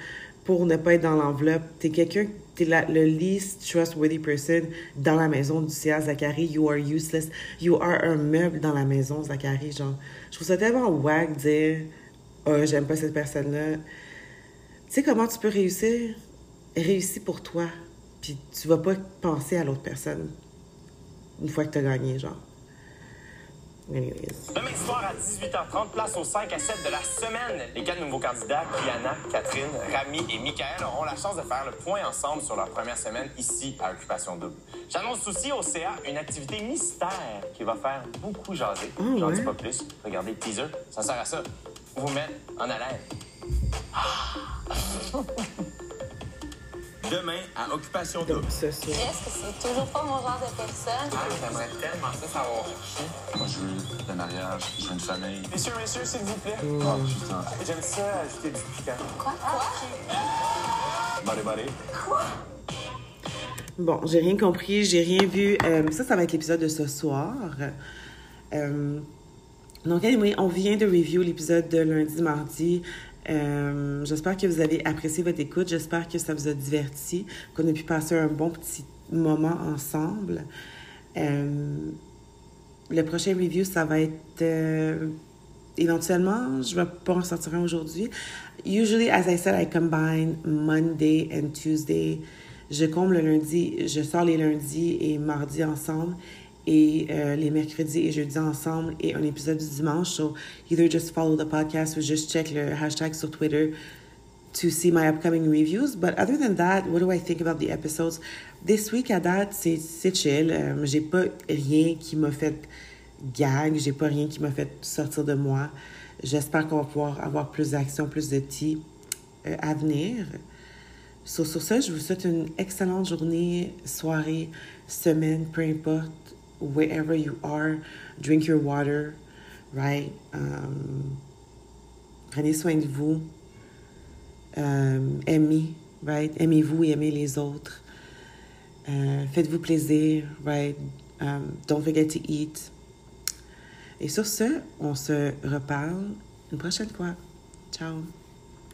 pour ne pas être dans l'enveloppe. T'es quelqu'un, t'es la, le least trustworthy person dans la maison du CA, Zachary. You are useless. You are un meuble dans la maison, Zachary. Genre, je trouve ça tellement wack dire, oh, j'aime pas cette personne-là. Tu sais comment tu peux réussir? Réussir pour toi. Puis tu vas pas penser à l'autre personne une fois que t'as gagné, genre. Anyways. Demain soir à 18h30, place aux 5 à 7 de la semaine. Les quatre nouveaux candidats, Kiana, Catherine, Rami et Michael, auront la chance de faire le point ensemble sur leur première semaine ici à Occupation Double. J'annonce aussi au CA une activité mystère qui va faire beaucoup jaser. Oh, J'en ouais? dis pas plus. Regardez le teaser. Ça sert à ça. Vous mettre en haleine. Demain à Occupation Double. Ce soir. Est-ce que c'est toujours pas mon genre de personne? Ah, j'aimerais tellement ça savoir. Moi, je veux le mariage, je veux une famille. Messieurs, messieurs, s'il vous plaît. Oh, putain. J'aime ça ajouter du piquant. Quoi? Quoi? Ballé, ballé. Bon, j'ai rien compris, j'ai rien vu. Euh, ça, ça va être l'épisode de ce soir. Euh, donc, anyway, on vient de review l'épisode de lundi, mardi. Euh, J'espère que vous avez apprécié votre écoute. J'espère que ça vous a diverti, qu'on a pu passer un bon petit moment ensemble. Euh, le prochain review, ça va être euh, éventuellement, je vais pas en sortir un aujourd'hui. Usually, as I said, I combine Monday and Tuesday. Je comble le lundi, je sors les lundis et mardis ensemble et euh, les mercredis et jeudis ensemble et un épisode du dimanche. So either just follow the podcast or just check le hashtag sur Twitter to see my upcoming reviews. But other than that, what do I think about the episodes? This week, à date, c'est chill. Euh, j'ai pas rien qui m'a fait gag. J'ai pas rien qui m'a fait sortir de moi. J'espère qu'on va pouvoir avoir plus d'action, plus de tea euh, à venir. So, sur ça, je vous souhaite une excellente journée, soirée, semaine, peu importe, wherever you are. Drink your water, right? Um, prenez soin de vous. Um, aimez, right? Aimez-vous et aimez les autres. Euh, Faites-vous plaisir, right? Um, don't forget to eat. Et sur ce, on se reparle une prochaine fois. Ciao!